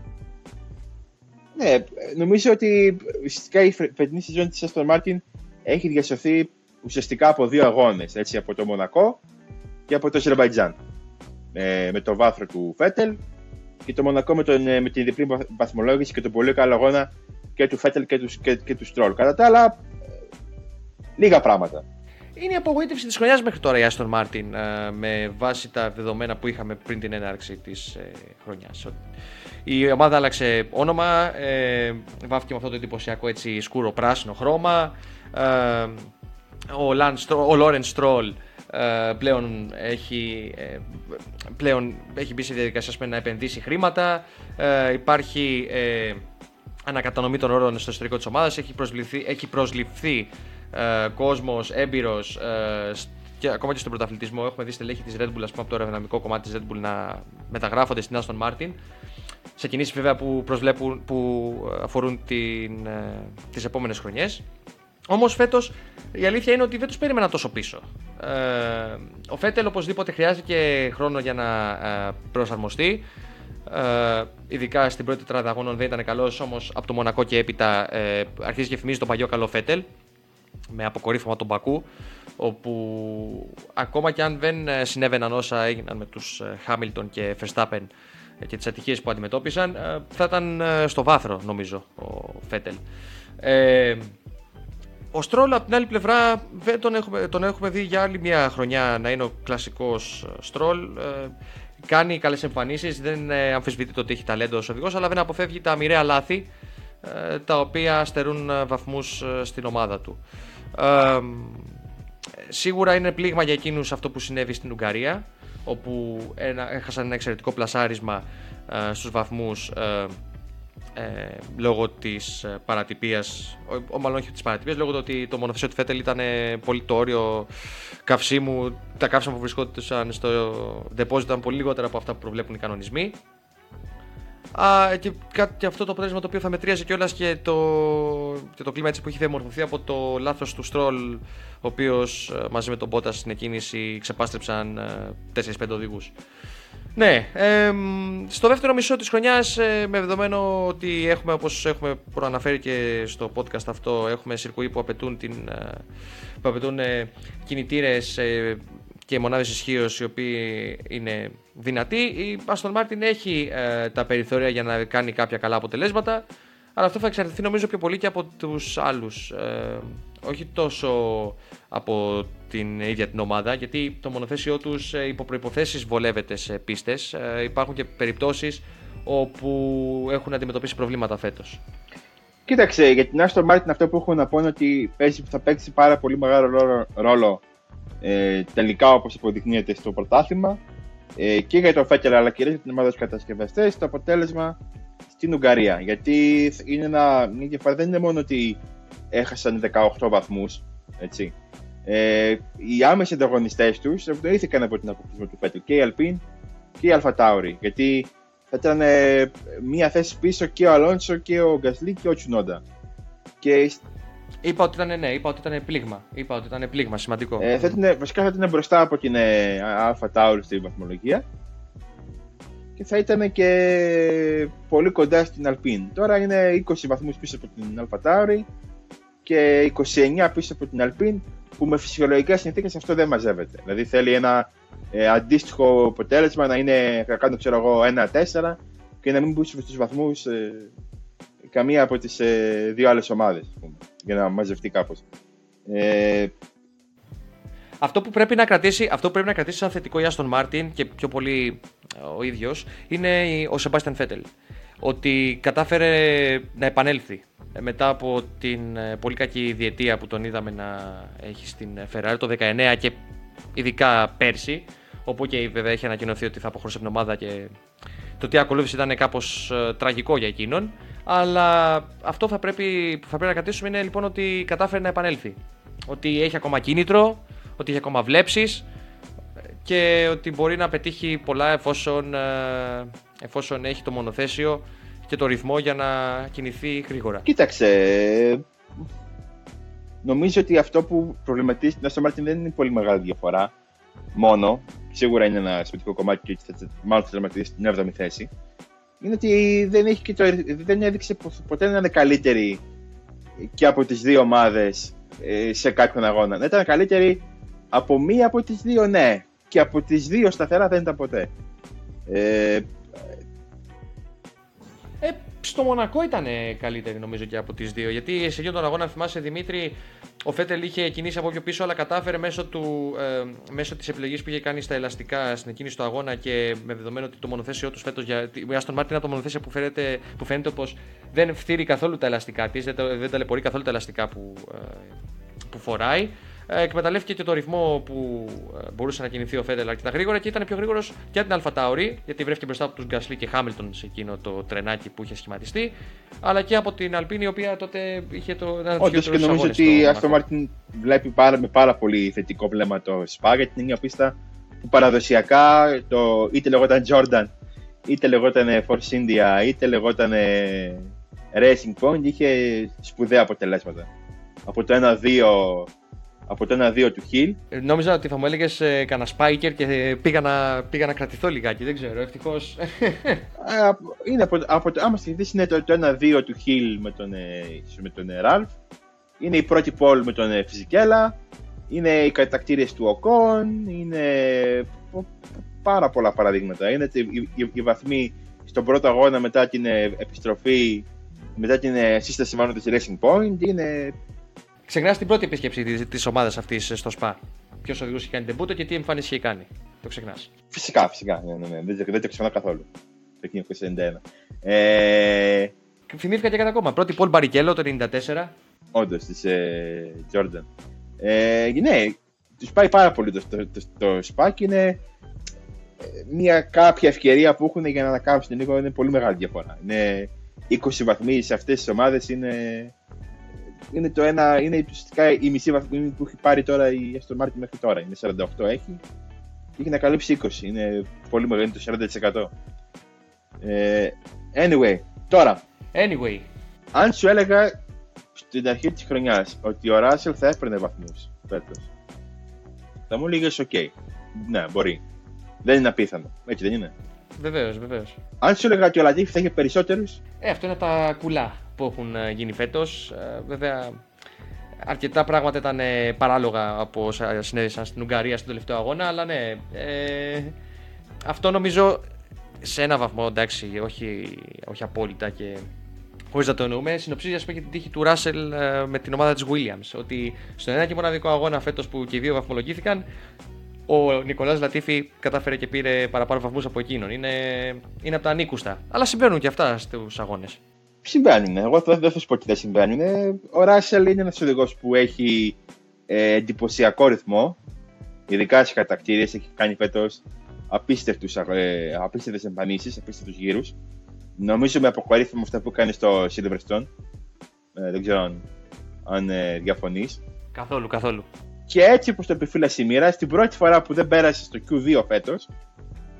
ναι, νομίζω ότι ουσιαστικά η φετινή σεζόν της Aston Martin έχει διασωθεί ουσιαστικά από δύο αγώνες, έτσι, από το Μονακό και από το Αζερβαϊτζάν. Ε, με το βάθρο του Φέτελ και το Μονακό με, τον, ε, με την διπλή βαθμολόγηση και τον πολύ καλό αγώνα και του Φέτελ και τους, και, και τους Στρόλ. Κατά τα άλλα, λίγα πράγματα. Είναι η απογοήτευση της χρονιάς μέχρι τώρα η Aston Martin ε, με βάση τα δεδομένα που είχαμε πριν την έναρξη της ε, χρονιάς. Η ομάδα άλλαξε όνομα, ε, βάφηκε με αυτό το εντυπωσιακό έτσι σκούρο πράσινο χρώμα. Ε, ο, Lance, ο Lawrence Stroll ε, πλέον, έχει, ε, πλέον έχει μπει σε διαδικασία να επενδύσει χρήματα. Ε, υπάρχει ανακατανομή των όρων στο εσωτερικό της ομάδας. Έχει προσληφθεί, έχει προσληφθεί κόσμος έμπειρος και ακόμα και στον πρωταθλητισμό. Έχουμε δει στελέχη της Red Bull, ας πούμε, από το αεροδυναμικό κομμάτι της Red Bull να μεταγράφονται στην Aston Martin σε κινήσεις βέβαια που, προσβλέπουν, που αφορούν την, ε, τις επόμενες χρονιές. Όμως φέτος η αλήθεια είναι ότι δεν τους περίμενα τόσο πίσω. Ε, ο Φέτελ οπωσδήποτε χρειάζεται χρόνο για να ε, προσαρμοστεί. Ε, ειδικά στην πρώτη τετράδα αγώνων δεν ήταν καλός, όμως από το Μονακό και έπειτα ε, αρχίζει και θυμίζει τον παλιό καλό Φέτελ με αποκορύφωμα τον Μπακού όπου ακόμα και αν δεν ε, συνέβαιναν όσα έγιναν με τους Χάμιλτον και Verstappen και τις ατυχίες που αντιμετώπισαν ε, θα ήταν ε, στο βάθρο νομίζω ο Φέτελ. Ε, ο Στρόλ από την άλλη πλευρά δεν τον έχουμε, τον έχουμε δει για άλλη μια χρονιά να είναι ο κλασικός Στρόλ. Ε, κάνει καλές εμφανίσεις, δεν αμφισβητεί το ότι έχει ταλέντο ως οδηγός, αλλά δεν αποφεύγει τα μοιραία λάθη τα οποία στερούν βαθμούς στην ομάδα του. Ε, σίγουρα είναι πλήγμα για εκείνους αυτό που συνέβη στην Ουγγαρία όπου ένα, έχασαν ένα εξαιρετικό πλασάρισμα ε, στους βαθμούς ε, ε, λόγω της παρατυπίας, ο, μάλλον όχι της παρατυπίας, λόγω του ότι το μονοθεσίο του Φέτελ ήταν πολύ το όριο καυσίμου, τα καύσιμα που βρισκόντουσαν στο deposit ήταν πολύ λιγότερα από αυτά που προβλέπουν οι κανονισμοί. Α, και, και αυτό το αποτέλεσμα το οποίο θα μετρίαζε κιόλας και το, και το κλίμα έτσι που είχε διαμορφωθεί από το λάθος του Στρόλ, ο οποίος ε, μαζί με τον Μπότας στην εκκίνηση ξεπάστρεψαν 4-5 οδηγούς. Ναι, ε, στο δεύτερο μισό της χρονιάς ε, με δεδομένο ότι έχουμε όπως έχουμε προαναφέρει και στο podcast αυτό έχουμε σιρκουί που απαιτούν, την, ε, που απαιτούν ε, κινητήρες και μονάδες ισχύως οι οποίοι είναι δυνατοί η Aston Martin έχει τα περιθώρια για να κάνει κάποια καλά αποτελέσματα αλλά αυτό θα εξαρτηθεί νομίζω πιο πολύ και από τους άλλους όχι τόσο από την ίδια την ομάδα, γιατί το μονοθέσιό τους ε, υπό προϋποθέσεις βολεύεται σε πίστες. Ε, υπάρχουν και περιπτώσεις όπου έχουν αντιμετωπίσει προβλήματα φέτος. Κοίταξε, για την Aston Martin αυτό που έχω να πω είναι ότι θα παίξει πάρα πολύ μεγάλο ρόλο ε, τελικά όπως αποδεικνύεται στο πρωτάθλημα ε, και για το Φέκελ αλλά κυρίως για την ομάδα του κατασκευαστές το αποτέλεσμα στην Ουγγαρία. Γιατί είναι ένα, μια διαφορά, δεν είναι μόνο ότι έχασαν 18 βαθμούς, έτσι. Ε, οι άμεσοι ανταγωνιστές τους ευνοήθηκαν από την αποκλεισμό του Φέτελ και η Αλπίν και η Αλφα Τάουρι. Γιατί θα ήταν ε, μία θέση πίσω και ο Αλόνσο και ο Γκασλί και ο Τσουνόντα. Και... Είπα ότι ήταν ναι, είπα ότι ήταν πλήγμα. Είπα ότι ήταν πλήγμα, σημαντικό. Ε, θα ήταν, βασικά θα ήταν μπροστά από την ε, Αλφα Τάουρι στην βαθμολογία. Και θα ήταν και πολύ κοντά στην Αλπίν. Τώρα είναι 20 βαθμούς πίσω από την Αλφα Τάουρι και 29 πίσω από την Αλπίν που με φυσιολογικά συνθήκες αυτό δεν μαζεύεται. Δηλαδή θέλει ένα ε, αντίστοιχο αποτέλεσμα να είναι, να κάνω ξέρω εγώ, 1-4 και να μην μπει στους βαθμούς ε, καμία από τις ε, δύο άλλες ομάδες για να μαζευτεί κάπως. Ε, αυτό που πρέπει να κρατήσει, αυτό που πρέπει να κρατήσει σαν θετικό η Άστον Μάρτιν και πιο πολύ ε, ο ίδιος είναι ο Σεμπάστιαν Φέτελ. Ότι κατάφερε να επανέλθει μετά από την ε, πολύ κακή διετία που τον είδαμε να έχει στην Ferrari το 19 και ειδικά πέρσι όπου και βέβαια έχει ανακοινωθεί ότι θα αποχωρήσει την ομάδα και το τι ακολούθησε ήταν κάπως ε, τραγικό για εκείνον αλλά αυτό θα πρέπει, που θα πρέπει να κρατήσουμε είναι λοιπόν ότι κατάφερε να επανέλθει ότι έχει ακόμα κίνητρο, ότι έχει ακόμα βλέψεις και ότι μπορεί να πετύχει πολλά εφόσον, ε, εφόσον έχει το μονοθέσιο και το ρυθμό για να κινηθεί γρήγορα. Κοίταξε. Νομίζω ότι αυτό που προβληματίζει την Aston Martin δεν είναι πολύ μεγάλη διαφορά. Μόνο. Σίγουρα είναι ένα σημαντικό κομμάτι και μάλλον θα τερματίσει στην 7η θέση. Είναι ότι δεν, έχει και το, δεν έδειξε ποτέ να είναι καλύτερη και από τις δύο ομάδες ε, σε κάποιον αγώνα. Να ήταν καλύτερη από μία από τις δύο, ναι. Και από τις δύο σταθερά δεν ήταν ποτέ. Ε, ε, στο Μονακό ήταν καλύτερη νομίζω και από τις δύο. Γιατί σε εκείνον τον αγώνα, θυμάσαι Δημήτρη, ο Φέτελ είχε κινήσει από πιο πίσω, αλλά κατάφερε μέσω, του, ε, μέσω της επιλογής που είχε κάνει στα ελαστικά στην εκείνη του αγώνα και με δεδομένο ότι το μονοθέσιο τους φέτος. Για, η Αστον Μάρτιν είναι το μονοθέσιο που, φαίνεται, που φαίνεται πως δεν φτύρει καθόλου τα ελαστικά της, δεν, δεν ταλαιπωρεί καθόλου τα ελαστικά που, ε, που φοράει. Ε, εκμεταλλεύτηκε και το ρυθμό που ε, μπορούσε να κινηθεί ο Φέντελ αρκετά γρήγορα και ήταν πιο γρήγορος για την Αλφατάουρη, γιατί βρέθηκε μπροστά από τους Γκασλί και Χάμιλτον σε εκείνο το τρενάκι που είχε σχηματιστεί, αλλά και από την Αλπίνη, η οποία τότε είχε το. Όντως και νομίζω ότι η Αστο Μάρτιν βλέπει πάρα, με πάρα πολύ θετικό βλέμμα το Σπα, γιατί είναι μια πίστα που παραδοσιακά το, είτε λεγόταν Jordan, είτε λεγόταν Force India, είτε λεγόταν Racing Point, είχε σπουδαία αποτελέσματα. Από το 1-2 από το 1-2 του Χιλ. Ε, νόμιζα ότι θα μου έλεγες ε, κανένα Spiker και πήγα να, πήγα να κρατηθώ λιγάκι. Δεν ξέρω, ευτυχώς. Ε, είναι από, από, άμα σκεφτείς, είναι το, το 1-2 του Χιλ με τον, ε, με τον Ραλφ. Είναι η πρώτη πόλη με τον Φιζικέλα. Είναι οι κατακτήρες του Οκόν. Είναι πάρα πολλά παραδείγματα. Είναι οι, οι, οι βαθμοί στον πρώτο αγώνα μετά την επιστροφή, μετά την σύσταση μάλλον της Racing Point. Είναι Ξεχνάς την πρώτη επίσκεψη της ομάδας αυτής στο ΣΠΑ. Ποιος οδηγό είχε κάνει τεμπούτο και τι εμφάνιση είχε κάνει. Το ξεχνάς. Φυσικά, φυσικά. Ναι, ναι, ναι. Δεν, δεν το ξεχνάω καθόλου. Το 1991. Ε... Θυμήθηκα και κατά ακόμα. Πρώτη Πολ Μπαρικέλο το 1994. Όντως, της ε, Jordan. Ε, ναι, τους πάει πάρα πολύ το, το, το, το σπακ. Είναι ε, μια κάποια ευκαιρία που έχουν για να ανακάμψουν λίγο. Είναι πολύ μεγάλη διαφορά. Είναι 20 βαθμοί σε αυτές τις ομάδες. Είναι, είναι, το ένα, είναι ουσιαστικά η μισή βαθμή που έχει πάρει τώρα η Aston Martin μέχρι τώρα. Είναι 48 έχει και έχει να καλύψει 20. Είναι πολύ μεγάλο, είναι το 40%. Ε, anyway, τώρα. Anyway. Αν σου έλεγα στην αρχή της χρονιάς ότι ο Ράσελ θα έπαιρνε βαθμούς φέτος, θα μου έλεγες: OK. Ναι, μπορεί. Δεν είναι απίθανο. Έτσι δεν είναι. Βεβαίως, βεβαίως. Αν σου έλεγα ότι ο Λατίφη θα είχε περισσότερους. Ε, αυτό είναι τα κουλά που έχουν ε, γίνει φέτος. Ε, βέβαια, αρκετά πράγματα ήταν ε, παράλογα από όσα συνέβησαν στην Ουγγαρία στον τελευταίο αγώνα, αλλά ναι. Ε, αυτό νομίζω σε ένα βαθμό εντάξει, όχι, όχι απόλυτα και χωρίς να το εννοούμε, συνοψίζει ας πούμε, και την τύχη του Ράσελ ε, με την ομάδα της Williams. Ότι στον ένα και μοναδικό αγώνα φέτος που και οι δύο βαθμολογήθηκαν, ο Νικολάς Λατίφη κατάφερε και πήρε παραπάνω βαθμούς από εκείνον. Είναι, είναι από τα ανήκουστα. Αλλά συμβαίνουν και αυτά στους αγώνες. Συμβαίνουν. Εγώ δεν θα σου πω ότι δεν συμβαίνουν. Ο Ράσελ είναι ένας οδηγός που έχει ε, εντυπωσιακό ρυθμό. Ειδικά στι κατακτήρε έχει κάνει φέτος ε, απίστευτες εμφανίσεις, απίστευτους γύρους. Νομίζω με αποκορύφωμα αυτά που κάνει στο Silverstone. Ε, δεν ξέρω αν, αν ε, διαφωνείς. Καθόλου, καθόλου. Και έτσι όπως το επιφύλασε η μοίρα, στην πρώτη φορά που δεν πέρασε στο Q2 φέτος,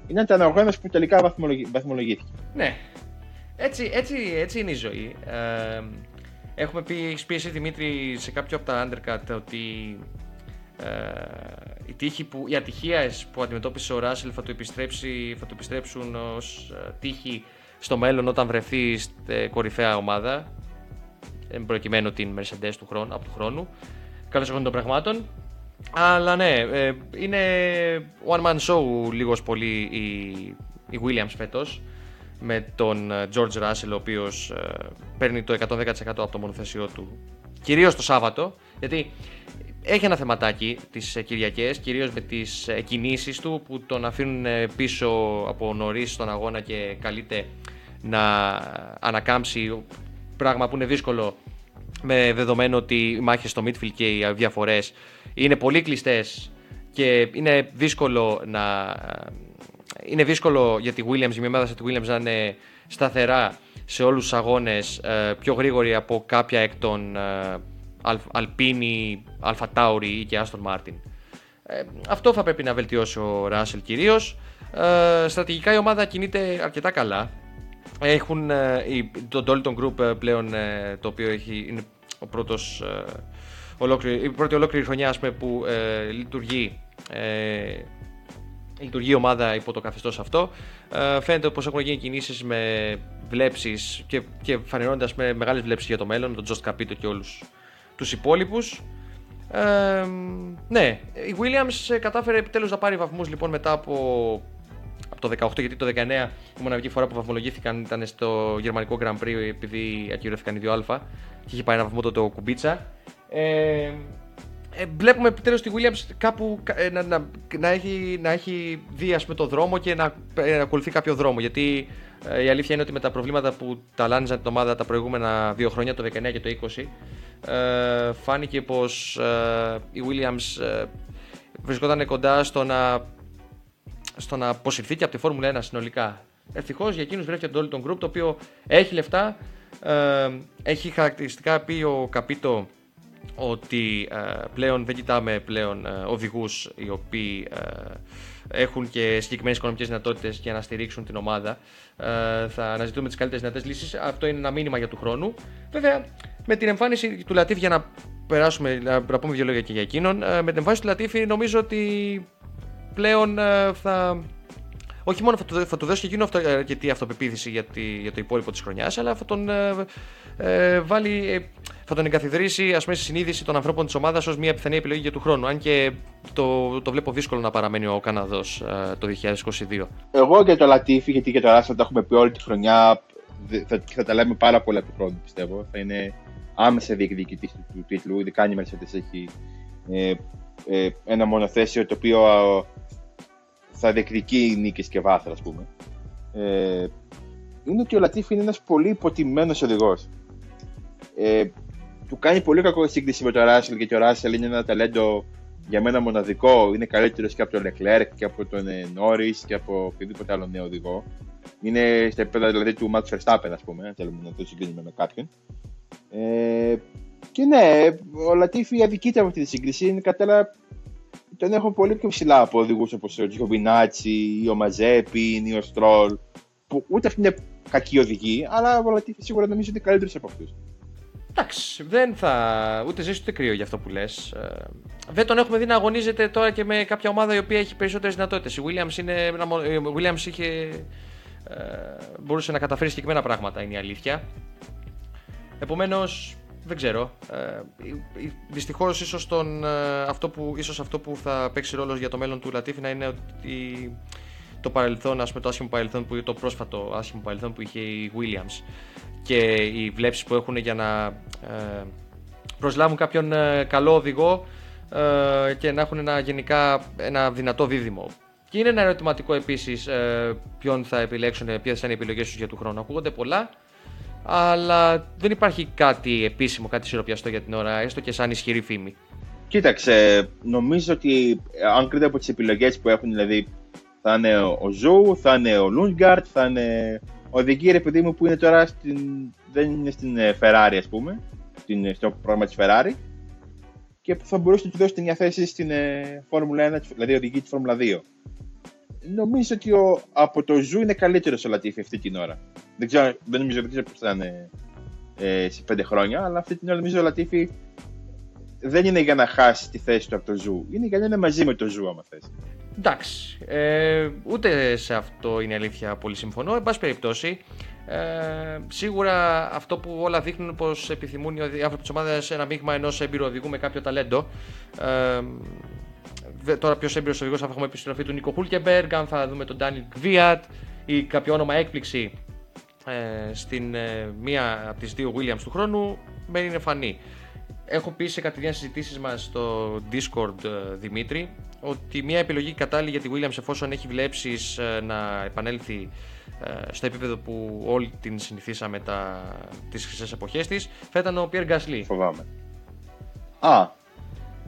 ήταν ο αγώνας που τελικά βαθμολογήθηκε. Ναι. Έτσι, έτσι, έτσι είναι η ζωή. Ε, έχουμε πει, έχεις πει εσύ Δημήτρη σε κάποιο από τα undercut ότι ε, η, τύχη που, οι ατυχίες που αντιμετώπισε ο Ράσελ θα, το επιστρέψει, θα το επιστρέψουν ως ε, τύχη στο μέλλον όταν βρεθεί στην κορυφαία ομάδα προκειμένου την Mercedes του χρόνου, από του χρόνου. Καλώς έχουν των πραγμάτων. Αλλά ναι, ε, είναι one man show λίγος πολύ η, η Williams φέτος με τον ε, George Russell ο οποίος ε, παίρνει το 110% από το μονοθέσιό του κυρίως το Σάββατο γιατί έχει ένα θεματάκι τις Κυριακές κυρίως με τις κινήσεις του που τον αφήνουν πίσω από νωρίς στον αγώνα και καλείται να ανακάμψει πράγμα που είναι δύσκολο με δεδομένο ότι οι μάχες στο midfield και οι διαφορές είναι πολύ κλειστές και είναι δύσκολο να είναι δύσκολο για τη Williams, για μια ομάδα τη Williams να είναι σταθερά σε όλους τους αγώνες ε, πιο γρήγορη από κάποια εκ των Αλπίνη, Αλφα Τάουρι ή και Άστον Μάρτιν. Ε, αυτό θα πρέπει να βελτιώσει ο Ράσελ κυρίως. Ε, στρατηγικά η ομάδα κινείται αρκετά καλά. Έχουν ε, το Dalton Group ε, πλέον ε, το οποίο έχει, είναι ο πρώτος, ολόκληρη, η πρώτη ολόκληρη χρονιά πούμε, που λειτουργεί λειτουργεί η ομάδα υπό το καθεστώς αυτό. Ε, φαίνεται πως έχουν γίνει κινήσεις με βλέψεις και, και φανερώντα με μεγάλες βλέψεις για το μέλλον, τον Τζοστ Καπίτο και όλους τους υπόλοιπους. Ε, ναι, η Williams κατάφερε επιτέλους να πάρει βαθμούς λοιπόν μετά από το 18, γιατί το 19 η μοναδική φορά που βαθμολογήθηκαν ήταν στο γερμανικό Grand Prix επειδή ακυρώθηκαν οι δύο Α και είχε πάει ένα βαθμό τότε ο Κουμπίτσα. Ε, ε, βλέπουμε επιτέλους τη Williams κάπου ε, να, να, να, έχει, να έχει δει ας πούμε, το δρόμο και να, ε, να ακολουθεί κάποιο δρόμο. Γιατί ε, η αλήθεια είναι ότι με τα προβλήματα που ταλάνιζαν την ομάδα τα προηγούμενα δύο χρόνια, το 19 και το 20, ε, φάνηκε πως ε, η Williams ε, βρισκόταν κοντά στο να στο να αποσυρθεί και από τη Φόρμουλα 1 συνολικά. Ευτυχώς για εκείνους βρέθηκε το Dolton Group το οποίο έχει λεφτά. Ε, έχει χαρακτηριστικά πει ο Καπίτο ότι ε, πλέον δεν κοιτάμε πλέον ε, οδηγούς οι οποίοι ε, έχουν και συγκεκριμένες οικονομικές δυνατότητες για να στηρίξουν την ομάδα. Ε, θα αναζητούμε τις καλύτερες δυνατές λύσεις. Αυτό είναι ένα μήνυμα για του χρόνου. Βέβαια, με την εμφάνιση του Λατίφ, για να περάσουμε, να πούμε δύο λόγια και για εκείνον, με την εμφάνιση του Λατίφ νομίζω ότι πλέον ε, θα. Όχι μόνο θα του, θα του δώσει και εκείνο αυτο, αρκετή αυτοπεποίθηση για, τη, για το υπόλοιπο της χρονιάς, αλλά θα τον ε, ε βάλει. Ε, θα τον εγκαθιδρύσει ας πούμε, στη συνείδηση των ανθρώπων της ομάδας ως μια πιθανή επιλογή για του χρόνου. Αν και το, το βλέπω δύσκολο να παραμένει ο Καναδός το 2022. Εγώ για το Λατίφι, γιατί για το Ράστα το έχουμε πει όλη τη χρονιά, θα, θα τα λέμε πάρα πολλά του χρόνου πιστεύω. Θα είναι άμεσα διεκδικητή του, του τίτλου, ειδικά αν η Mercedes έχει ε, ε, ένα μονοθέσιο το οποίο θα διεκδικεί νίκες και βάθρα, ας πούμε. Ε, είναι ότι ο Λατίφ είναι ένας πολύ υποτιμμένο οδηγός. Ε, του κάνει πολύ κακό σύγκριση με τον Ράσελ γιατί ο Ράσελ είναι ένα ταλέντο για μένα μοναδικό. Είναι καλύτερος και από τον Leclerc και από τον Νόρι και από οποιοδήποτε άλλο νέο οδηγό. Είναι στα επίπεδα δηλαδή του Max Verstappen, ας πούμε, αν θέλουμε να το συγκρίνουμε με κάποιον. Ε, και ναι, ο Λατίφη αδικείται από αυτή τη σύγκριση. Είναι κατά τον έχω πολύ πιο ψηλά από οδηγούς όπως ο Τζιοβινάτσι ή ο Μαζέπιν ή ο Στρόλ. Που ούτε αυτοί είναι κακοί οδηγοί, αλλά ο Λατίφη σίγουρα νομίζω ότι είναι καλύτερος από αυτούς. Εντάξει, δεν θα ούτε ζέστη ούτε κρύο για αυτό που λες. Ε, δεν τον έχουμε δει να αγωνίζεται τώρα και με κάποια ομάδα η οποία έχει περισσότερες δυνατότητες. Η Williams, είναι, η Williams είχε, ε, μπορούσε να καταφέρει συγκεκριμένα πράγματα, είναι η αλήθεια. Επομένως, δεν ξέρω. Ε, Δυστυχώς, ίσως αυτό, που, ίσως αυτό που θα παίξει ρόλος για το μέλλον του Λατίφη να είναι ότι το παρελθόν, ας πούμε, το άσχημο παρελθόν, που, το πρόσφατο άσχημο παρελθόν που είχε η Williams και οι βλέψεις που έχουν για να ε, προσλάβουν κάποιον ε, καλό οδηγό ε, και να έχουν ένα, γενικά ένα δυνατό δίδυμο. Και είναι ένα ερωτηματικό επίσης ποιον θα επιλέξουν, ποιες θα είναι οι επιλογές τους για του χρόνου. Ακούγονται πολλά, αλλά δεν υπάρχει κάτι επίσημο, κάτι χειροπιαστό για την ώρα, έστω και σαν ισχυρή φήμη. Κοίταξε, νομίζω ότι αν κρίνεται από τις επιλογές που έχουν, δηλαδή θα είναι ο Ζου, θα είναι ο Λούνγκαρντ, θα είναι οδηγοί ρε παιδί μου που είναι τώρα στην, δεν είναι στην ε, Ferrari ας πούμε, στην, στο πρόγραμμα της Ferrari και που θα μπορούσε να του δώσει μια θέση στην ε, Φόρμουλα 1, δηλαδή οδηγοί της Φόρμουλα 2. Νομίζω ότι ο, από το Ζου είναι καλύτερος ο Λατίφη αυτή την ώρα. Δεν ξέρω, δεν νομίζω ότι θα είναι ε, σε πέντε χρόνια, αλλά αυτή την ώρα νομίζω ο Λατίφη δεν είναι για να χάσει τη θέση του από το Ζου. Είναι για να είναι μαζί με το Ζου, άμα θες. Εντάξει. Ε, ούτε σε αυτό είναι αλήθεια πολύ συμφωνώ. Εν πάση περιπτώσει, ε, σίγουρα αυτό που όλα δείχνουν πως επιθυμούν οι άνθρωποι της ομάδας ένα μείγμα ενός έμπειρου οδηγού με κάποιο ταλέντο. Ε, τώρα, ποιος έμπειρος οδηγός θα έχουμε επιστροφή του Νίκο Χούλκεμπεργκ, αν θα δούμε τον Ντάνιλ Κβίατ ή κάποιο όνομα έκπληξη ε, στην ε, μία από τις δύο Williams του χρόνου, μένει είναι φανή. Έχω πει σε κατηδίαν συζητήσεις μας στο Discord, ε, Δημήτρη, ότι μια επιλογή κατάλληλη για τη Williams εφόσον έχει βλέψεις ε, να επανέλθει ε, στο επίπεδο που όλοι την συνηθίσαμε τα, τις χρυσές εποχές της θα ήταν ο Pierre Gasly. Φοβάμαι. Α.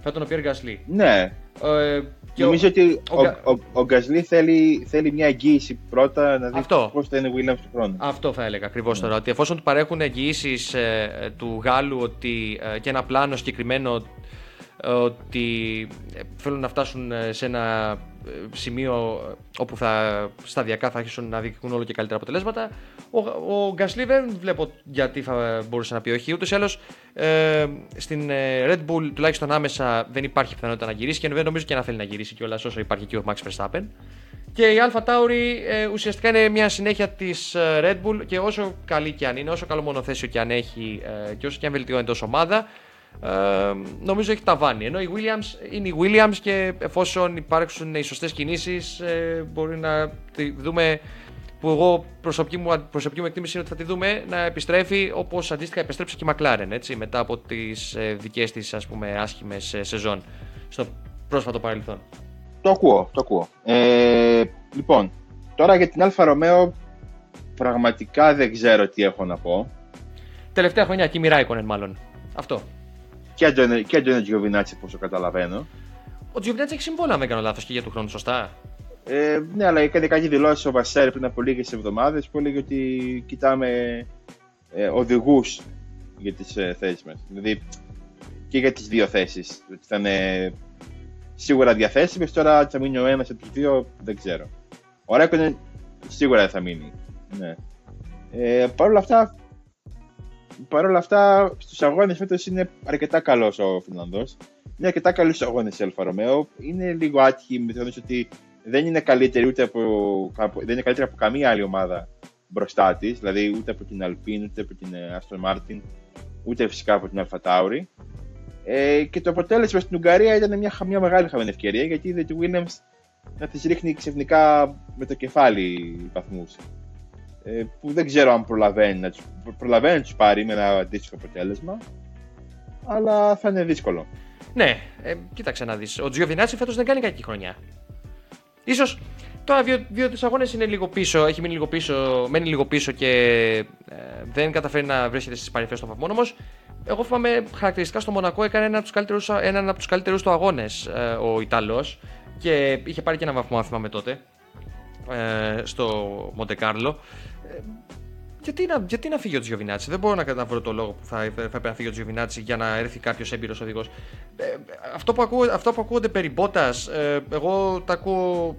Θα ήταν ο Pierre Gasly. Ναι. Ε, Νομίζω ο, ότι ο, ο, ο, ο Γκασλή θέλει, θέλει μια εγγύηση πρώτα να δει πώς θα είναι ο Williams του χρόνου. Αυτό θα έλεγα ακριβώς mm. τώρα. Ότι εφόσον του παρέχουν εγγυήσεις ε, του Γάλλου ότι, ε, και ένα πλάνο συγκεκριμένο ότι θέλουν να φτάσουν ε, σε ένα ε, σημείο όπου θα σταδιακά θα αρχίσουν να δείχνουν όλο και καλύτερα αποτελέσματα. Ο, ο Γκάσλι δεν βλέπω γιατί θα μπορούσε να πει όχι. Ούτως ή άλλως ε, στην ε, Red Bull τουλάχιστον άμεσα δεν υπάρχει πιθανότητα να γυρίσει και δεν νομίζω και να θέλει να γυρίσει κιόλας όσο υπάρχει και ο Max Verstappen. Και η Alpha Tauri ε, ουσιαστικά είναι μια συνέχεια της Red Bull και όσο καλή και αν είναι, όσο καλό μονοθέσιο και αν έχει ε, και όσο και αν βελτιώνεται ως ομάδα, ε, νομίζω έχει ταβάνι. Ενώ η Williams είναι η Williams και εφόσον υπάρξουν οι σωστές κινήσεις, ε, μπορεί να τη δούμε. Που εγώ προσωπική μου, προσωπική μου εκτίμηση είναι ότι θα τη δούμε να επιστρέφει όπως αντίστοιχα επιστρέψει και η McLaren έτσι, μετά από τις ε, δικές της άσχημες ε, σεζόν στο πρόσφατο παρελθόν. Το ακούω, το ακούω. Ε, λοιπόν, τώρα για την Alfa Romeo πραγματικά δεν ξέρω τι έχω να πω. Τελευταία χρονιά, Kimi Raikkonen μάλλον. Αυτό και τον, και τον Τζιοβινάτσι, όσο καταλαβαίνω. Ο Τζιοβινάτσι έχει συμβόλαιο, αν δεν κάνω λάθος, και για του χρόνου, σωστά; Ε, ναι, αλλά έκανε κάτι δηλώσεις ο Βασέρ πριν από λίγες εβδομάδες που έλεγε ότι κοιτάμε ε, οδηγούς για τις ε, θέσεις μας. Δηλαδή και για τις δύο θέσεις. Ότι θα είναι σίγουρα διαθέσιμες. Τώρα, θα μείνει ο ένας από τους δύο, δεν ξέρω. Ο Ράικονεν σίγουρα δεν θα μείνει. Ναι. Ε, Παρ' όλα αυτά, Παρ' όλα αυτά, στους αγώνες φέτος είναι αρκετά καλός ο Φινλανδός. Είναι αρκετά καλή στους αγώνες η Alfa Romeo. Είναι λίγο άτυχη με το ότι δεν είναι καλύτερη ούτε από, δεν είναι καλύτερη από καμία άλλη ομάδα μπροστά της. Δηλαδή ούτε από την Alpine, ούτε από την Aston Martin, ούτε φυσικά από την Alpha Tauri. Ε, και το αποτέλεσμα στην Ουγγαρία ήταν μια, μια μεγάλη χαμένη ευκαιρία γιατί είδε τη Williams να τη ρίχνει ξαφνικά με το κεφάλι βαθμούς. Ε, που δεν ξέρω αν προλαβαίνει να τους, προλαβαίνει να τους πάρει με ένα αντίστοιχο αποτέλεσμα αλλά θα είναι δύσκολο. Ναι, ε, κοίταξε να δεις. Ο Τζιοβινάτσι φέτος δεν κάνει κακή χρονιά. Ίσως τώρα δύο, δύο τις αγώνες είναι λίγο πίσω, έχει μείνει λίγο πίσω, μένει λίγο πίσω και ε, δεν καταφέρει να βρίσκεται στις παρυφές των βαθμών όμως εγώ θυμάμαι χαρακτηριστικά στο Μονακό έκανε ένα από τους καλύτερου έναν από τους καλύτερους του αγώνες ε, ο Ιταλός και είχε πάρει και ένα βαθμό, αν θυμάμαι τότε, ε, στο Μοντεκάρλο. Ε, γιατί να, γιατί να φύγει ο Τζιοβινάτσι, δεν μπορώ να, να βρω το λόγο που θα, θα έπρεπε να φύγει ο Τζιοβινάτσι για να έρθει κάποιος έμπειρος οδηγός. Ε, αυτό, που ακούω, αυτό που ακούγονται περί Μπότας, ε, εγώ τα ακούω.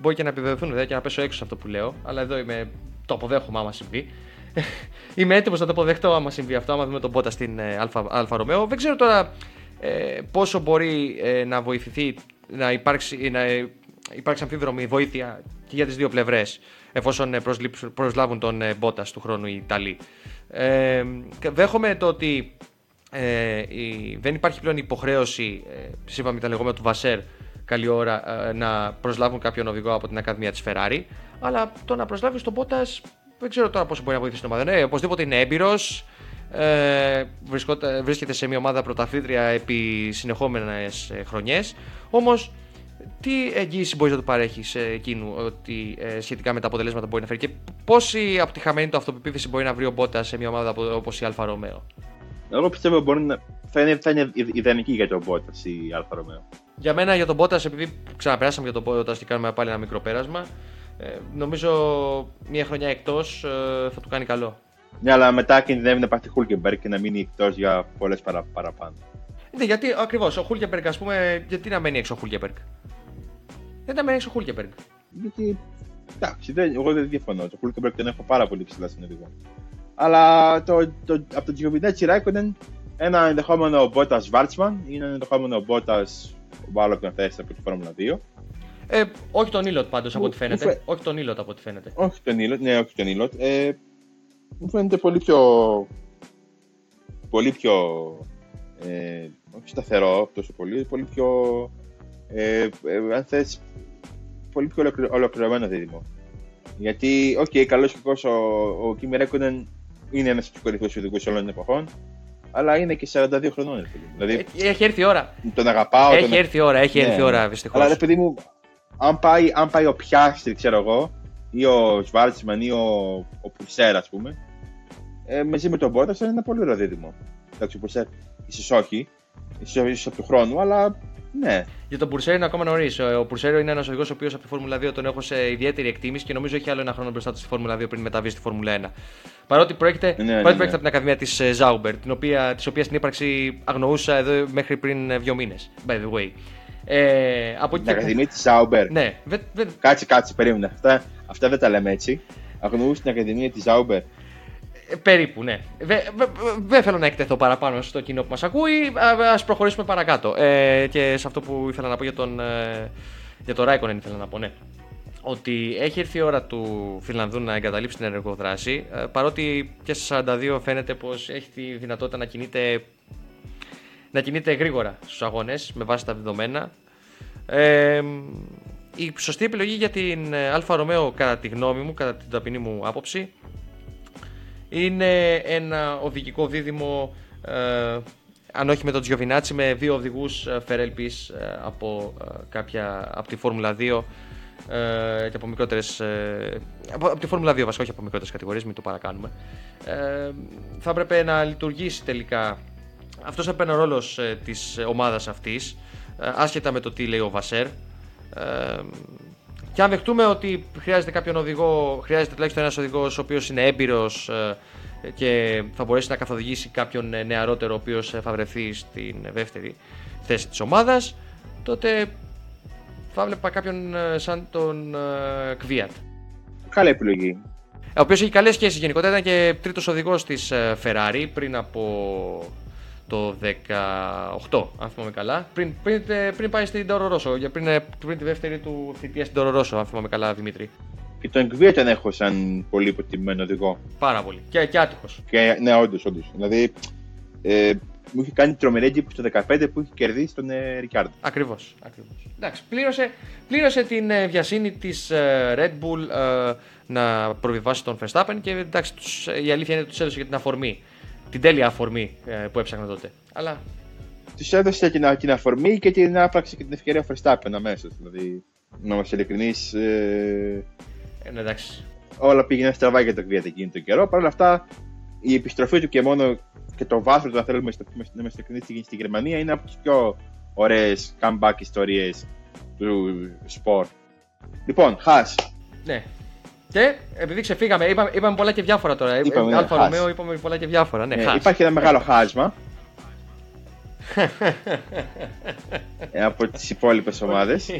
Μπορεί και να επιβεβαιωθούν δηλαδή, και να πέσω έξω σε αυτό που λέω, αλλά εδώ είμαι, το αποδέχομαι άμα συμβεί. είμαι έτοιμος να το αποδεχτώ άμα συμβεί αυτό, άμα δούμε τον Μπότα στην ε, Alfa Romeo. Δεν ξέρω τώρα ε, πόσο μπορεί ε, να βοηθηθεί να υπάρξει, να υπάρξει αμφίδρομη βοήθεια και για τις δύο πλευρές εφόσον ε, προσλάβουν τον ε, Μπότας του χρόνου οι Ιταλοί. Ε, δέχομαι το ότι ε, η, δεν υπάρχει πλέον υποχρέωση, ε, σύμφωνα με τα λεγόμενα του Βασέρ, καλή ώρα, ε, να προσλάβουν κάποιον οδηγό από την Ακαδημία της Ferrari, αλλά το να προσλάβεις τον Μπότας δεν ξέρω τώρα πόσο μπορεί να βοηθήσει την ομάδα. Ναι, οπωσδήποτε είναι έμπειρος. Ε, βρίσκεται σε μια ομάδα πρωταθλήτρια επί συνεχόμενες χρονιές. Όμως τι εγγύηση μπορείς να του παρέχεις σε εκείνου ότι, ε, σχετικά με τα αποτελέσματα που μπορεί να φέρει και πόση από τη χαμένη του αυτοπεποίθηση μπορεί να βρει ο Μπότας σε μια ομάδα όπως η Alfa Romeo. Εγώ πιστεύω μπορεί να θα είναι, θα είναι ιδανική για τον Μπότας η Alfa Romeo. Για μένα για τον Μπότας, επειδή ξαναπεράσαμε για τον Μπότας και κάνουμε πάλι ένα μικρό πέρασμα, ε, νομίζω μια χρονιά εκτός ε, θα του κάνει καλό. Ναι, αλλά μετά κινδυνεύει να πάθει Χούλκεμπεργκ και να μείνει εκτός για πολλές παρα, παραπάνω. Ναι, γιατί ακριβώς ο Χούλκεμπεργκ, ας πούμε, γιατί να μένει έξω ο Χούλκεμπεργκ; Δεν τα μένει έξω ο Χούλκεμπεργκ. Γιατί. Εντάξει, δεν, εγώ δεν διαφωνώ. Το Χούλκεμπεργκ τον έχω πάρα πολύ ψηλά στην οδηγό. Αλλά το, το, από τον Τζιοβινέτσι Ράικονεν ένα ενδεχόμενο Μπότας Βάρτσμαν ή ένα ενδεχόμενο Μπότας βάλω ποιον θέση από τη Φόρμουλα 2. Ε, όχι τον Ήλωτ πάντως από ό,τι φαίνεται. Φε... Όχι τον Ήλωτ από ό,τι φαίνεται. Όχι τον Ήλωτ, ναι, όχι τον Ήλωτ. Ε, μου φαίνεται πολύ πιο. Πολύ πιο ε, όχι σταθερό τόσο πολύ, πολύ πιο, ε, ε, αν θες, πολύ πιο ολοκληρωμένο δίδυμο. Γιατί, ok, okay, καλός και ο, ο Κίμι Ράικονεν είναι ένας από τους κορυφαίους οδηγούς όλων των εποχών, αλλά είναι και 42 χρονών. Δηλαδή, ε, έχει έρθει η ώρα. Τον αγαπάω. Έχει τον... έρθει η ώρα, έχει ναι, έρθει η ώρα, δυστυχώς. Αλλά, παιδί μου, αν πάει, αν πάει ο Πιάστρη, ξέρω εγώ, ή ο Σβάρτσμαν ή ο, ο Πουρσέρ, ας πούμε, ε, μαζί με τον Μπότας είναι ένα πολύ ωραίο δίδυμο. Εντάξει, ο Πουρσέρ ίσως όχι, ίσως από του χρόνου, αλλά ναι. Για τον Πουρσέρο είναι ακόμα νωρίς. Ο Πουρσέρο είναι ένας οδηγός ο οποίος από τη Φόρμουλα 2 τον έχω σε ιδιαίτερη εκτίμηση και νομίζω έχει άλλο ένα χρόνο μπροστά του στη Φόρμουλα 2 πριν μεταβεί στη Φόρμουλα 1. Παρότι προέρχεται, ναι, ναι, ναι. προέρχεται από την Ακαδημία της Ζάουμπερ, την οποία, της οποίας την ύπαρξη αγνοούσα εδώ μέχρι πριν ε, δύο μήνες. By the way. Ε, από την Ακαδημία της Ζάουμπερ. Ναι. Κάτσε, κάτσε, περίμενε. Αυτά, αυτά δεν τα λέμε έτσι. Αγνοούσε την Ακαδημία της Ζάουμπερ. Ε, περίπου, ναι. Δεν θέλω να εκτεθώ παραπάνω στο κοινό που μας ακούει. Α προχωρήσουμε παρακάτω. Ε, και σε αυτό που ήθελα να πω για τον, ε, για τον Ράικονεν, ήθελα να πω, ναι. Ότι έχει έρθει η ώρα του Φιλανδού να εγκαταλείψει την ενεργοδράση. Ε, παρότι και στα 42 φαίνεται πως έχει τη δυνατότητα να κινείται, να κινείται γρήγορα στους αγώνες με βάση τα δεδομένα. Ε, η σωστή επιλογή για την Alfa Romeo, κατά τη γνώμη μου, κατά την ταπεινή μου άποψη, είναι ένα οδηγικό δίδυμο, ε, αν όχι με τον Τζιοβινάτσι, με δύο οδηγούς Φερέλπη ε, από, ε, κάποια, από τη Φόρμουλα 2 ε, και από μικρότερες, ε, από, από, τη Φόρμουλα 2 βασικά, όχι από μικρότερες κατηγορίες, μην το παρακάνουμε. Ε, θα έπρεπε να λειτουργήσει τελικά. Αυτός θα ο ρόλος ε, της ομάδας αυτής, άσχετα με το τι λέει ο Βασέρ. Και αν δεχτούμε ότι χρειάζεται κάποιον οδηγό, χρειάζεται τουλάχιστον ένας οδηγός ο οποίος είναι έμπειρος ε, και θα μπορέσει να καθοδηγήσει κάποιον ε, νεαρότερο ο οποίος ε, θα βρεθεί στην δεύτερη θέση της ομάδας, τότε θα βλέπα κάποιον σαν τον Κβίατ. Καλή επιλογή. Ο οποίος έχει καλές σχέσεις γενικότερα. Ήταν και τρίτος οδηγός της Ferrari πριν από το 18, αν θυμάμαι καλά. Πριν, πριν, πριν πάει στην Τόρο Ρώσο, πριν, πριν τη δεύτερη του θητεία στην Τόρο Ρώσο, αν θυμάμαι καλά, Δημήτρη. Και τον Εκβία τον έχω σαν πολύ υποτιμημένο οδηγό. Πάρα πολύ. Και, και άτυχος. Ναι, όντως, όντως. Δηλαδή, ε, μου είχε κάνει τρομερή εντύπωση το 2015 που είχε κερδίσει τον ε, Ρικάρντο. Ακριβώς. Ακριβώς. Εντάξει, πλήρωσε, πλήρωσε την ε, βιασύνη της ε, Red Bull ε, να προβιβάσει τον Verstappen και εντάξει, τους, η αλήθεια είναι ότι τους έδωσε για την αφορμή την τέλεια αφορμή ε, που έψαχνα τότε. Αλλά... Του έδωσε την, την αφορμή και την άπραξη και την ευκαιρία ο Verstappen αμέσως. Δηλαδή, να είμαστε ειλικρινείς. Ε... Ε, ναι, εντάξει. Όλα πήγαιναν στραβά για το Κβιάτ εκείνη τον καιρό. Παρ' όλα αυτά, η επιστροφή του και μόνο και το βάθρο του, αν θέλουμε να είμαστε ειλικρινείς στη Γερμανία, είναι από τις πιο ωραίες comeback ιστορίες του σπορ. Λοιπόν, Χά. Ναι. Και επειδή ξεφύγαμε, είπαμε, είπαμε πολλά και διάφορα τώρα. Είπαμε, ναι, Alfa Romeo είπαμε πολλά και διάφορα. Ναι, Ε, υπάρχει ένα μεγάλο χάσμα ε, από τις υπόλοιπες ομάδες.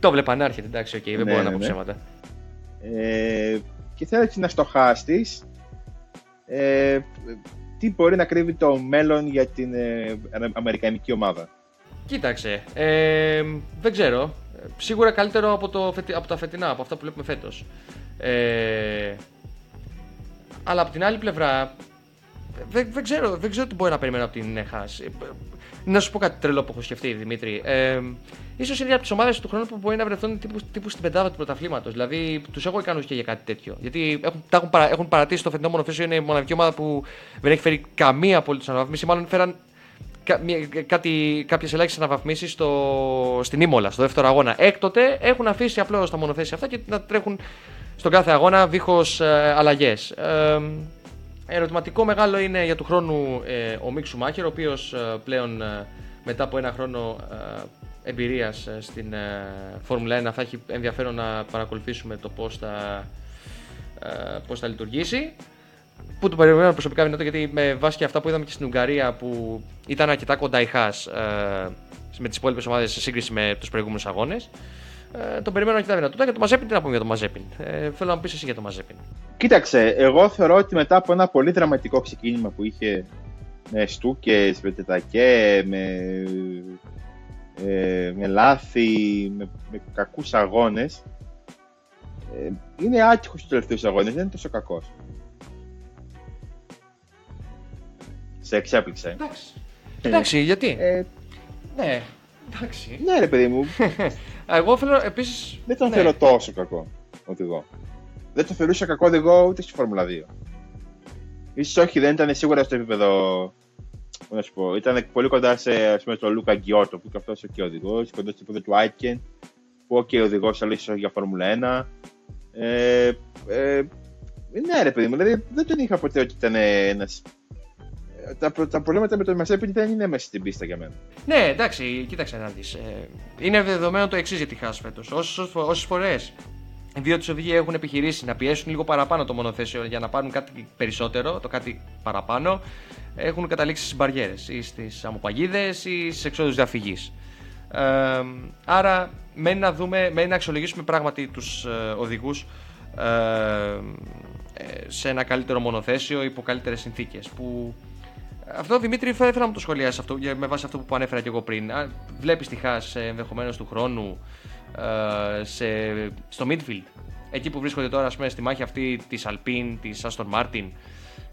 το βλέπα να έρχεται, εντάξει, οκ, δεν Ναι, μπορώ να ναι, πω ναι. ψέματα. Ε, και θέλω έτσι να στοχάσει ε, τι μπορεί να κρύβει το μέλλον για την ε, αμερικανική ομάδα; Κοίταξε, ε, δεν ξέρω. Ε, Σίγουρα καλύτερο από, το, φετι- από τα φετινά, από αυτά που βλέπουμε φέτος. Ε, αλλά από την άλλη πλευρά, δεν, δεν, ξέρω, δεν ξέρω τι μπορεί να περιμένω από την ΕΧΑΣ. Ε, Να σου πω κάτι τρελό που έχω σκεφτεί, Δημήτρη. Ε, ίσως είναι από τις ομάδες του χρόνου που μπορεί να βρεθούν τύπου, τύπου στην πεντάδα του πρωταθλήματος. Δηλαδή, τους έχω ικανούς και για κάτι τέτοιο. Γιατί έχουν, τα έχουν, παρα, έχουν παρατήσει το φετινό μονοφέσιο, είναι η μοναδική ομάδα που δεν έχει φέρει καμία απολύτω αναβαθμίση. Μάλλον φέραν κα, μια- κάτι, κάποιες ελάχιστες αναβαθμίσεις στο, στην Ήμολα, στο δεύτερο αγώνα. Έκτοτε έχουν αφήσει απλώς τα μονοθέσια αυτά και να τρέχουν στον κάθε αγώνα δίχως ε, αλλαγές. Ε, ερωτηματικό μεγάλο είναι για του χρόνου ε, ο Μίξου Μάχερ, ο οποίος ε, πλέον ε, μετά από ένα χρόνο ε, εμπειρίας ε, στην ε, Φόρμουλα 1 θα έχει ενδιαφέρον να παρακολουθήσουμε το πώς θα, ε, πώς θα λειτουργήσει που το περιμένω προσωπικά δυνατό γιατί με βάση και αυτά που είδαμε και στην Ουγγαρία που ήταν αρκετά κοντά η Χάς ε, με τις υπόλοιπες ομάδες σε σύγκριση με τους προηγούμενους αγώνες. Ε, τον περιμένω αρκετά δυνατότητα. Για το Μαζέπιν, τι να πούμε για το Μαζέπιν. Ε, θέλω να μου πεις εσύ για το Μαζέπιν. Κοίταξε, εγώ θεωρώ ότι μετά από ένα πολύ δραματικό ξεκίνημα που είχε με στούκες, με τετακέ, με, ε, με λάθη, με, με κακούς αγώνες, ε, είναι άτυχος στους τελευταίους αγώνες, δεν είναι τόσο κακός. Σε εξέπληξε. Εντάξει. Εντάξει, γιατί; Ε, ναι, εντάξει. ναι ρε παιδί μου, Εγώ θέλω επίσης. δεν τον Ναι. θέλω τόσο κακό οδηγό. Δεν τον θεωρούσα κακό οδηγό ούτε στη Φόρμουλα 2. Ίσως όχι, δεν ήταν σίγουρα στο επίπεδο. Πώς να σου πω, ήταν πολύ κοντά σε ας πούμε, τον Λούκα Γκιώτο που και αυτός και οδηγός, κοντά στο επίπεδο του Άιτκεν, που και οδηγός, αλλά ίσως όχι για Φόρμουλα 1. Ε, ε, ναι, ρε παιδί μου, δηλαδή δεν τον είχα ποτέ ότι ήταν ένας. Τα, προ- τα προβλήματα με τον Μασέπιν δεν είναι μέσα στην πίστα για μένα. Ναι, εντάξει, κοίταξε να δεις. Ε, είναι δεδομένο το εξής για τη Χάς φέτος. Όσες φορές δύο του οδηγοί έχουν επιχειρήσει να πιέσουν λίγο παραπάνω το μονοθέσιο για να πάρουν κάτι περισσότερο, το κάτι παραπάνω, έχουν καταλήξει στις μπαριέρες ή στις αμοπαγίδες ή στις εξόδους διαφυγής. Ε, άρα, μένει να, δούμε, μένει να αξιολογήσουμε πράγματι τους ε, οδηγούς ε, ε, σε ένα καλύτερο μονοθέσιο υπό καλύτερες συνθήκες. Που αυτό Δημήτρη, θα ήθελα να μου το σχολιάσεις αυτό για- με βάση αυτό που ανέφερα και εγώ πριν. Βλέπεις τη Χάς ενδεχομένως του χρόνου ε, σε, στο midfield; Εκεί που βρίσκονται τώρα ας πούμε, στη μάχη αυτή της Alpine, της Aston Martin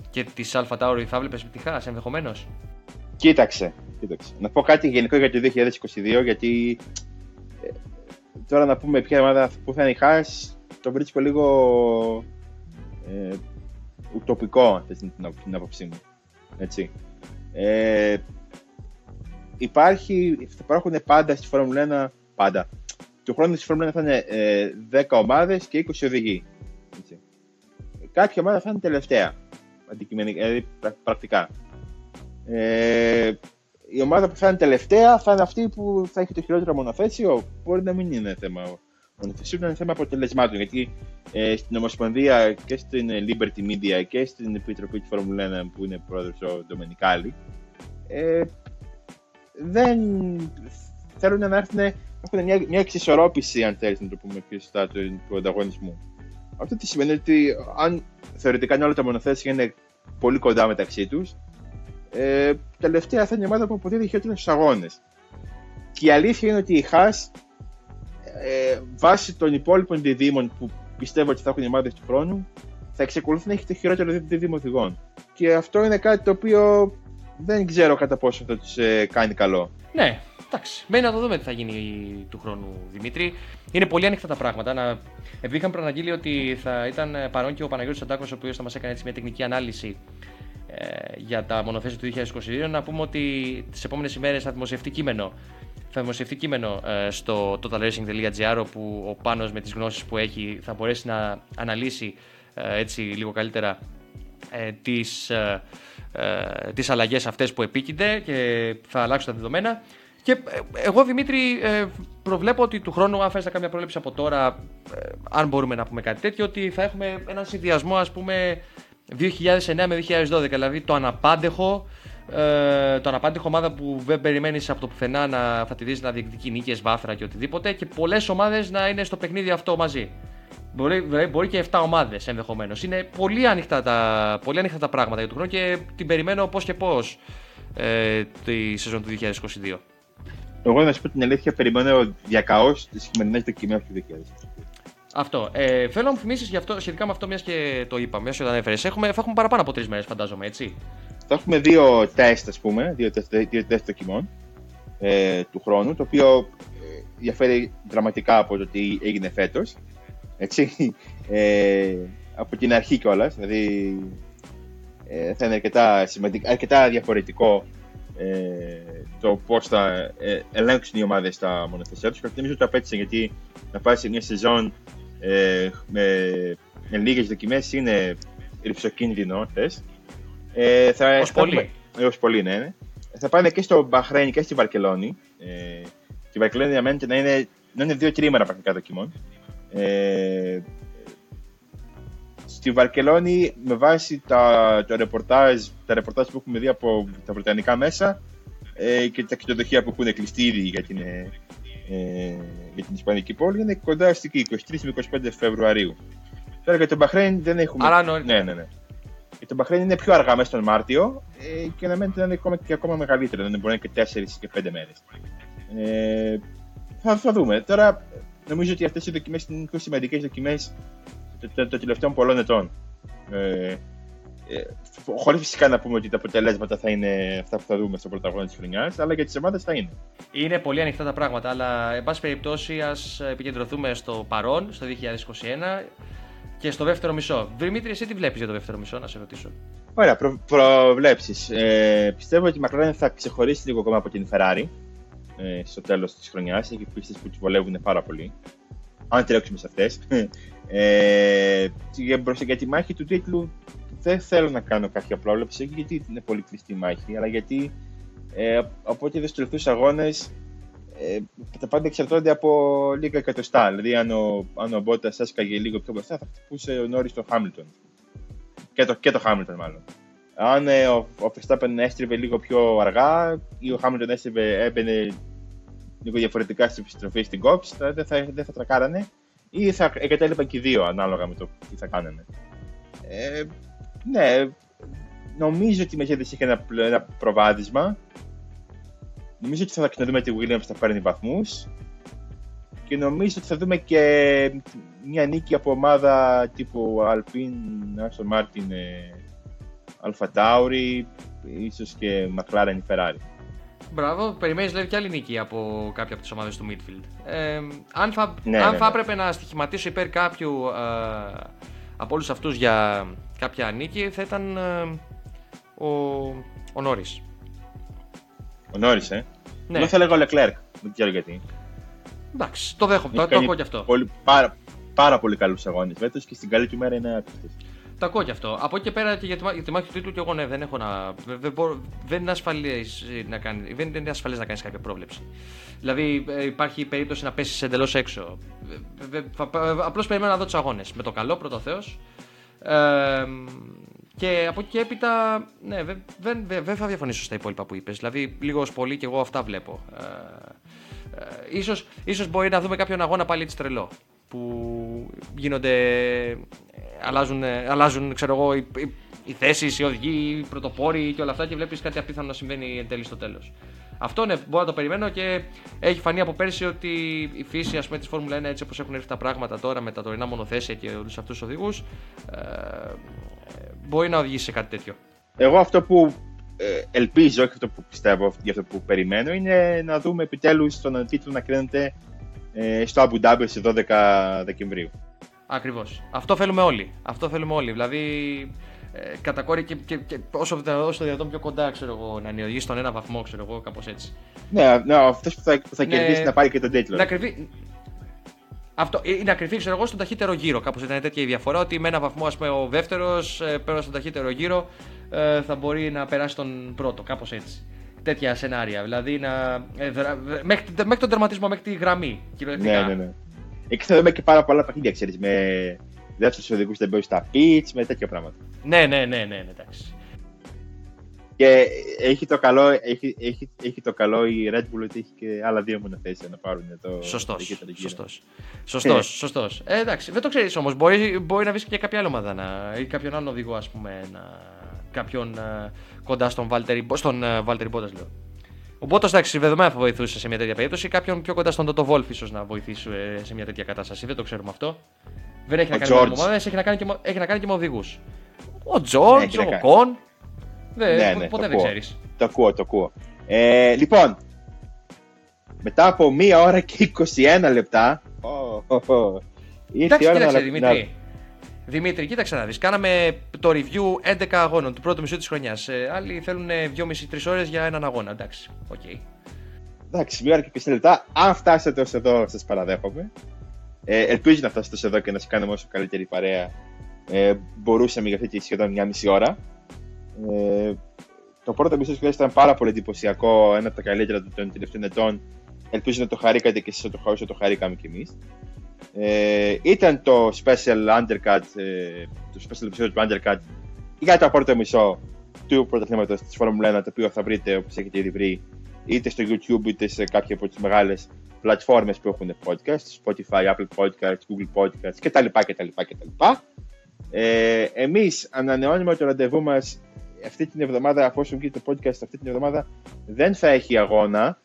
και της Alpha Tauri, θα βλέπεις τη Χάς ενδεχομένως; Κοίταξε, κοίταξε. Να πω κάτι γενικό για το 2022, γιατί ε, τώρα να πούμε ποια ομάδα που θα είναι η Χάς, το βρίσκω λίγο ε, ουτοπικό, αν θες την, την, την άποψή μου. Έτσι. Ε, υπάρχει, θα υπάρχουν πάντα στη Φόρμουλα 1, πάντα. Του χρόνου στη Φόρμουλα 1 θα είναι ε, 10 ομάδες και 20 οδηγοί. Έτσι. Κάποια ομάδα θα είναι τελευταία, αντικειμενικά, δηλαδή πρα- πρακτικά. Ε, η ομάδα που θα είναι τελευταία θα είναι αυτή που θα έχει το χειρότερο μονοθέσιο. Μπορεί να μην είναι θέμα μονοθεσίου, να είναι θέμα αποτελεσμάτων. Γιατί ε, στην Ομοσπονδία και στην ε, Liberty Media και στην Επιτροπή της Φόρμουλας 1 που είναι πρόεδρος ο Ντομενικάλη, ε, δεν θέλουν να έρθουν. Έχουν μια, μια εξισορρόπηση, αν θέλεις να το πούμε πιο σωστά, του, του ανταγωνισμού. Αυτό τι σημαίνει ότι αν θεωρητικά είναι όλα τα μονοθέσια είναι πολύ κοντά μεταξύ τους, ε, τελευταία θα είναι η ομάδα που αποδίδει χειρότερα στου αγώνες. Και η αλήθεια είναι ότι η Χάς ε, βάσει των υπόλοιπων διδήμων που πιστεύω ότι θα έχουν οι ομάδε του χρόνου, θα εξακολουθεί να έχει το χειρότερο δίδυμο οδηγών. Και αυτό είναι κάτι το οποίο δεν ξέρω κατά πόσο θα τους ε, κάνει καλό. Ναι, εντάξει. Μένει να το δούμε τι θα γίνει του χρόνου, Δημήτρη. Είναι πολύ ανοιχτά τα πράγματα. Να... Επειδή είχαμε προαναγγείλει ότι θα ήταν παρόν και ο Παναγιώτης Αντάκος, ο οποίος θα μας έκανε έτσι μια τεχνική ανάλυση ε, για τα μονοθέσια του 2022, να πούμε ότι τις επόμενες ημέρες θα δημοσιευτεί κείμενο θα δημοσιευτεί κείμενο ε, στο totalracing.gr όπου ο Πάνος με τις γνώσεις που έχει θα μπορέσει να αναλύσει ε, έτσι λίγο καλύτερα ε, τις, ε, ε, τις αλλαγές αυτές που επίκυνται και θα αλλάξουν τα δεδομένα. Και ε, εγώ, Δημήτρη, ε, προβλέπω ότι του χρόνου, αν φέρεις να κάποια πρόληψη από τώρα, ε, αν μπορούμε να πούμε κάτι τέτοιο, ότι θα έχουμε έναν συνδυασμό, ας πούμε, 2009 με 2012, δηλαδή το αναπάντεχο, ε, το αναπάντεχο ομάδα που δεν περιμένεις από το πουθενά να φατιδίζει να διεκδικεί νίκες, βάθρα και οτιδήποτε και πολλές ομάδες να είναι στο παιχνίδι αυτό μαζί. Μπορεί, δηλαδή μπορεί και 7 ομάδες ενδεχομένως. Είναι πολύ ανοιχτά, τα, πολύ ανοιχτά τα πράγματα για τον χρόνο και την περιμένω πώς και πώς ε, τη σεζόν του 2022. Εγώ να σου πω την αλήθεια, περιμένω διακαώ τις σημερινές δοκιμές του 2022. Αυτό. Ε, θέλω να μου θυμίσεις αυτό, σχετικά με αυτό, μιας και το είπα, μιας και το ανέφερες. Έχουμε, θα έχουμε παραπάνω από τρεις μέρες, φαντάζομαι, έτσι. Θα έχουμε δύο τεστ, ας πούμε, δύο τεστ, δύο τεστ δοκιμών ε, του χρόνου, το οποίο ε, διαφέρει δραματικά από το τι έγινε φέτος. Έτσι. Ε, από την αρχή κιόλας. Δηλαδή ε, θα είναι αρκετά, σημαντικό, αρκετά διαφορετικό ε, το πώς θα ε, ελέγξουν οι ομάδες τα μονοθεσιά τους. Και νομίζω ότι το απέτυχε γιατί να πάει σε μια σεζόν ε, με, με λίγες δοκιμές είναι ρηψοκίνδυνο, θε. Ε, θα, Ως πολύ. Ως πολύ, ναι, ναι. Θα πάνε και στο Μπαχρέιν και στη Βαρκελόνη. Ε, και η Βαρκελόνη διαμένεται να είναι, να είναι δύο τρίμερα πρακτικά δοκιμών. Ε, στη Βαρκελόνη, με βάση τα, το ρεπορτάζ, τα ρεπορτάζ που έχουμε δει από τα βρετανικά μέσα ε, και τα κτηνοδοχεία που έχουν κλειστεί ήδη για την, ε, για την Ισπανική πόλη, είναι κοντά στη 23 με 25 Φεβρουαρίου. Τώρα για τον Μπαχρέιν δεν έχουμε. Άρα νωρί- Ναι, ναι, ναι. Για τον Μπαχρέιν είναι πιο αργά μέσα στον Μάρτιο ε, και να μένει να είναι ακόμα, και ακόμα μεγαλύτερο. Δεν μπορεί να είναι και 4 και 5 μέρες. Ε, θα, θα δούμε. Τώρα νομίζω ότι αυτές οι δοκιμές είναι οι πιο σημαντικές δοκιμές των το, τελευταίων πολλών ετών. Ε, ε, Χωρίς φυσικά να πούμε ότι τα αποτελέσματα θα είναι αυτά που θα δούμε στο πρωταγωνιστή της χρονιάς, αλλά για τις ομάδες θα είναι. Είναι πολύ ανοιχτά τα πράγματα, αλλά εν πάση περιπτώσει ας επικεντρωθούμε στο παρόν, στο 2021 και στο δεύτερο μισό. Δημήτρη, εσύ τι βλέπεις για το δεύτερο μισό, να σε ρωτήσω; Ωραία, προ, προβλέψεις. Ε, πιστεύω ότι η McLaren θα ξεχωρίσει λίγο ακόμα από την Ferrari ε, στο τέλος της χρονιάς. Έχει πίστες που τη βολεύουν πάρα πολύ. Αν τρέξουμε σε αυτές. Ε, για, μπροστά, για τη μάχη του τίτλου δεν θέλω να κάνω κάποια πρόβλεψη, όχι γιατί είναι πολύ κλειστή μάχη, αλλά γιατί ε, από ό,τι είδες στους τελευταίους αγώνες ε, τα πάντα εξαρτώνται από λίγα εκατοστά. Δηλαδή, αν ο, αν ο Μπότας έσκαγε λίγο πιο μπροστά, θα χτυπούσε ο Νόρις τον Χάμιλτον. Και το, και το Χάμιλτον, μάλλον. Αν ε, ο, ο Verstappen έστριβε λίγο πιο αργά ή ο Χάμιλτον έστριβε, έμπαινε λίγο διαφορετικά στην επιστροφή στην κόψη, δεν θα, δεν θα τρακάρανε ή θα εγκατέλειπαν και οι δύο ανάλογα με το τι θα κάνανε. Ε, ναι, νομίζω ότι η Mercedes είχε ένα, ένα προβάδισμα. Νομίζω ότι θα ξαναδούμε τη Williams θα παίρνει βαθμούς. Και νομίζω ότι θα δούμε και μια νίκη από ομάδα τύπου Alpine, Aston Martin, Alfa Tauri, ίσως και McLaren ή Ferrari. Μπράβο, περιμένεις δηλαδή και άλλη νίκη από κάποια από τις ομάδες του midfield. Ε, αν θα, Ναι, αν ναι, θα ναι. έπρεπε να στοιχηματίσω υπέρ κάποιου ε, από όλους αυτούς για κάποια νίκη, θα ήταν ε, ο, ο Νόρι. Ο Νόρις, ε. Ναι. Εγώ θα λέγω Leclerc, δεν ξέρω γιατί. Εντάξει, το δέχομαι, το, Έχει το κάνει ακούω κι αυτό. Πολύ, πάρα, πάρα πολύ καλούς αγώνες φέτος και στην καλή του μέρα είναι άπιστο. Το ακούω κι αυτό. Από εκεί και πέρα και για τη, μάχη- για τη μάχη του τίτλου και εγώ ναι, δεν έχω να. Δεν, δεν, μπορώ- δεν είναι ασφαλές να κάνει, δεν είναι ασφαλές να κάνεις κάποια πρόβλεψη. Δηλαδή ε, υπάρχει περίπτωση να πέσεις εντελώς έξω. Απλώς περιμένω να δω τους αγώνες. Με το καλό, πρώτο Θεός. Ε, και από εκεί και έπειτα, ναι, δεν, δεν, δεν, δεν θα διαφωνήσω στα υπόλοιπα που είπες. Δηλαδή, λίγο ως πολύ και εγώ αυτά βλέπω. Ε, ε, ίσως, ίσως μπορεί να δούμε κάποιον αγώνα πάλι έτσι τρελό. Που γίνονται, ε, αλλάζουν, ε, αλλάζουν ξέρω εγώ, οι, οι, οι θέσεις, οι οδηγοί, οι πρωτοπόροι και όλα αυτά και βλέπεις κάτι απίθανο να συμβαίνει εν τέλει στο τέλος. Αυτό ναι, μπορώ να το περιμένω και έχει φανεί από πέρσι ότι η φύση ας πούμε, της Φόρμουλα 1 έτσι όπως έχουν έρθει τα πράγματα τώρα με τα τωρινά μονοθέσια και όλους αυτούς τους οδηγούς ε, μπορεί να οδηγήσει σε κάτι τέτοιο. Εγώ αυτό που ε, ελπίζω και αυτό που πιστεύω για αυτό που περιμένω είναι να δούμε επιτέλους τον τίτλο να κρίνεται ε, στο Abu Dhabi στις 12 Δεκεμβρίου. Ακριβώς. Αυτό θέλουμε όλοι. Αυτό θέλουμε όλοι. Δηλαδή ε, κατά κόρη και, και, και όσο, όσο το δυνατόν πιο κοντά ξέρω εγώ, να είναι στον ένα βαθμό, ξέρω εγώ, κάπως έτσι. Ναι, ναι αυτός που θα, που θα Ναι. κερδίσει να πάρει και τον τίτλο. Να κρυβεί. Αυτό είναι να κρυφτεί, ξέρω εγώ, στον ταχύτερο γύρο. Κάπως ήταν τέτοια η διαφορά. Ότι με ένα βαθμό, ας πούμε, ο δεύτερος ε, πέρα στον ταχύτερο γύρο ε, θα μπορεί να περάσει τον πρώτο. Κάπως έτσι. Τέτοια σενάρια. Δηλαδή να. Ε, δρα, μέχρι, μέχρι τον τερματισμό, μέχρι τη γραμμή. Ναι, ναι, ναι. Εκεί θα δούμε και πάρα πολλά παιχνίδια, ξέρεις. Με δεύτερου οδηγούς δεν μπορεί στα pitch, με τέτοια πράγματα. Ναι, ναι, ναι, ναι, ναι εντάξει. Και έχει το, καλό, έχει, έχει, έχει το καλό η Red Bull ότι έχει και άλλα δύο μονοθέσια να πάρουν το Σωστός, σωστός, σωστός, σωστός. Ε, εντάξει, δεν το ξέρεις όμως, μπορεί, μπορεί να βρεις και κάποια άλλη ομάδα να, ή κάποιον άλλο οδηγό ας πούμε, να, κάποιον uh, κοντά στον Valtteri, στον uh, Valtteri Bottas λέω. Ο Bottas εντάξει, δεδομένα θα βοηθούσε σε μια τέτοια περίπτωση, κάποιον πιο κοντά στον Toto Wolff ίσως να βοηθήσει ε, σε μια τέτοια κατάσταση, δεν το ξέρουμε αυτό. Δεν έχει να κάνει με ομάδες, έχει να κάνει και, έχει να κάνει και με οδηγούς. Ο George, ο Κον, ναι, ναι, ναι, ποτέ δεν ξέρεις. Το ακούω, το ακούω. Ε, λοιπόν, μετά από μία ώρα και 21 λεπτά. Oh, oh, oh. Εντάξει, κοίταξε, Δημήτρη. Δημήτρη, κοίταξε να δεις. Κάναμε το review 11 αγώνων του πρώτου μισού της χρονιάς. Ε, άλλοι θέλουν 2,5-3 ώρες για έναν αγώνα. Εντάξει, OK. Okay. Εντάξει, μία ώρα και 20 λεπτά. Αν φτάσετε ως εδώ, σας παραδέχομαι. Ε, ελπίζω να φτάσετε ως εδώ και να σας κάνουμε όσο καλύτερη παρέα ε, μπορούσαμε για αυτή τη σχεδόν μιάμιση ώρα. Ε, το πρώτο μισό σχέδιο ήταν πάρα πολύ εντυπωσιακό, ένα από τα καλύτερα των τελευταίων ετών. Ελπίζω να το χαρήκατε και εσείς το, όσο το χαρήκαμε κι εμείς. Ε, ήταν το special undercut, ε, το special episode του undercut για το πρώτο μισό του πρωταθλήματος της Formula 1, το οποίο θα βρείτε όπως έχετε ήδη βρει είτε στο YouTube είτε σε κάποια από τις μεγάλες πλατφόρμες που έχουν podcast, Spotify, Apple Podcasts, Google Podcasts κτλ. κτλ, κτλ. Ε, εμείς ανανεώνουμε το ραντεβού μας αυτή την εβδομάδα, αφού βγει το podcast αυτή την εβδομάδα, δεν θα έχει αγώνα.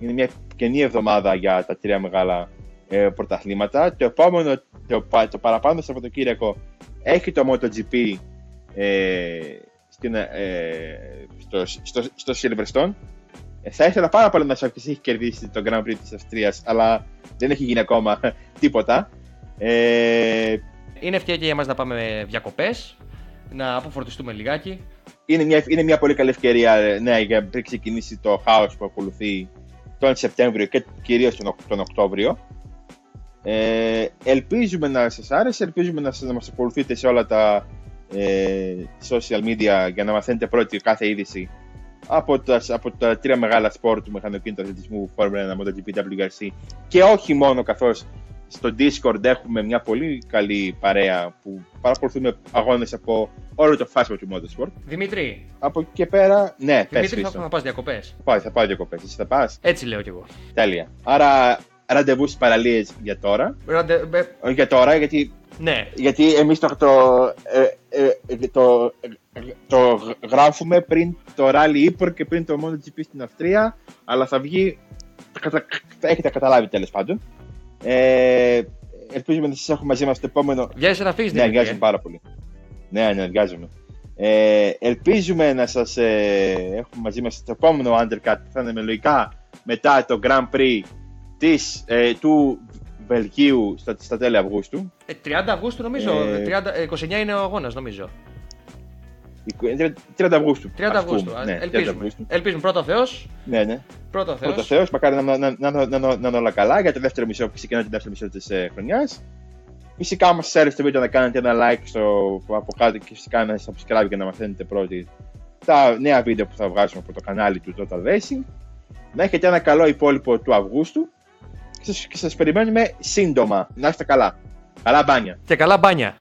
Είναι μια καινή εβδομάδα για τα τρία μεγάλα ε, πρωταθλήματα. Το επόμενο, το, το παραπάνω Σαββατοκύριακο, έχει το MotoGP ε, στην, ε, στο, στο, στο Silverstone. Ε, θα ήθελα πάρα πολύ να σα πει έχει κερδίσει το Grand Prix της Αυστρίας, αλλά δεν έχει γίνει ακόμα τίποτα. Ε, είναι ευκαιρία για εμά να πάμε διακοπές, να αποφορτιστούμε λιγάκι είναι μια, είναι μια πολύ καλή ευκαιρία ε, ναι, για να ξεκινήσει το χάος που ακολουθεί τον Σεπτέμβριο και κυρίως τον, τον Οκτώβριο. Ε, ελπίζουμε να σας άρεσε, ελπίζουμε να, να μας ακολουθείτε σε όλα τα ε, social media για να μαθαίνετε πρώτη κάθε είδηση από τα, από τα τρία μεγάλα σπορ του μηχανοκίνητου αθλητισμού, Formula 1, MotoGP, WRC και όχι μόνο καθώς στο Discord έχουμε μια πολύ καλή παρέα που παρακολουθούμε αγώνες από όλο το φάσμα του Motorsport. Δημήτρη. Από εκεί και πέρα, ναι, Δημήτρη, θα, θα πας διακοπές. Πάει, θα πάω διακοπές. Εσύ θα πας; Έτσι λέω κι εγώ. Τέλεια. Άρα, ραντεβού στις παραλίες για τώρα. Ραντε... Όχι για τώρα, γιατί, ναι. γιατί εμείς το, το, ε, ε, το, το, γράφουμε πριν το Rally Ipor και πριν το MotoGP στην Αυστρία, αλλά θα βγει, θα έχετε καταλάβει τέλος πάντων. Ε, ελπίζουμε να σας έχουμε μαζί μας το επόμενο. Βιάζει να φύγεις, Ναι, βιάζουμε πάρα πολύ. Ναι, ναι, βιάζουμε. Ε, ελπίζουμε να σας ε, έχουμε μαζί μας το επόμενο undercut που θα είναι με λογικά μετά το Grand Prix της, ε, του Βελγίου στα, στα τέλη Αυγούστου. 30 ε, Αυγούστου νομίζω. 30, 29 είναι ο αγώνας νομίζω. 30 Αυγούστου. 30 Αυγούστου. Ναι, ελπίζουμε. ελπίζουμε. Πρώτο Θεός. Ναι, ναι. Πρώτο Θεός. Πρώτο Θεός. Μακάρι να, να, να, να, να, να είναι όλα καλά για το δεύτερο μισό που ξεκινάει το δεύτερο μισό της ε, χρονιάς. Φυσικά, άμα σας άρεσε το βίντεο, να κάνετε ένα like στο, από κάτω και φυσικά ένα subscribe για να μαθαίνετε πρώτοι τα νέα βίντεο που θα βγάζουμε από το κανάλι του Total Racing. Να έχετε ένα καλό υπόλοιπο του Αυγούστου και σας περιμένουμε σύντομα. Να είστε καλά. Καλά μπάνια. Και καλά μπάνια.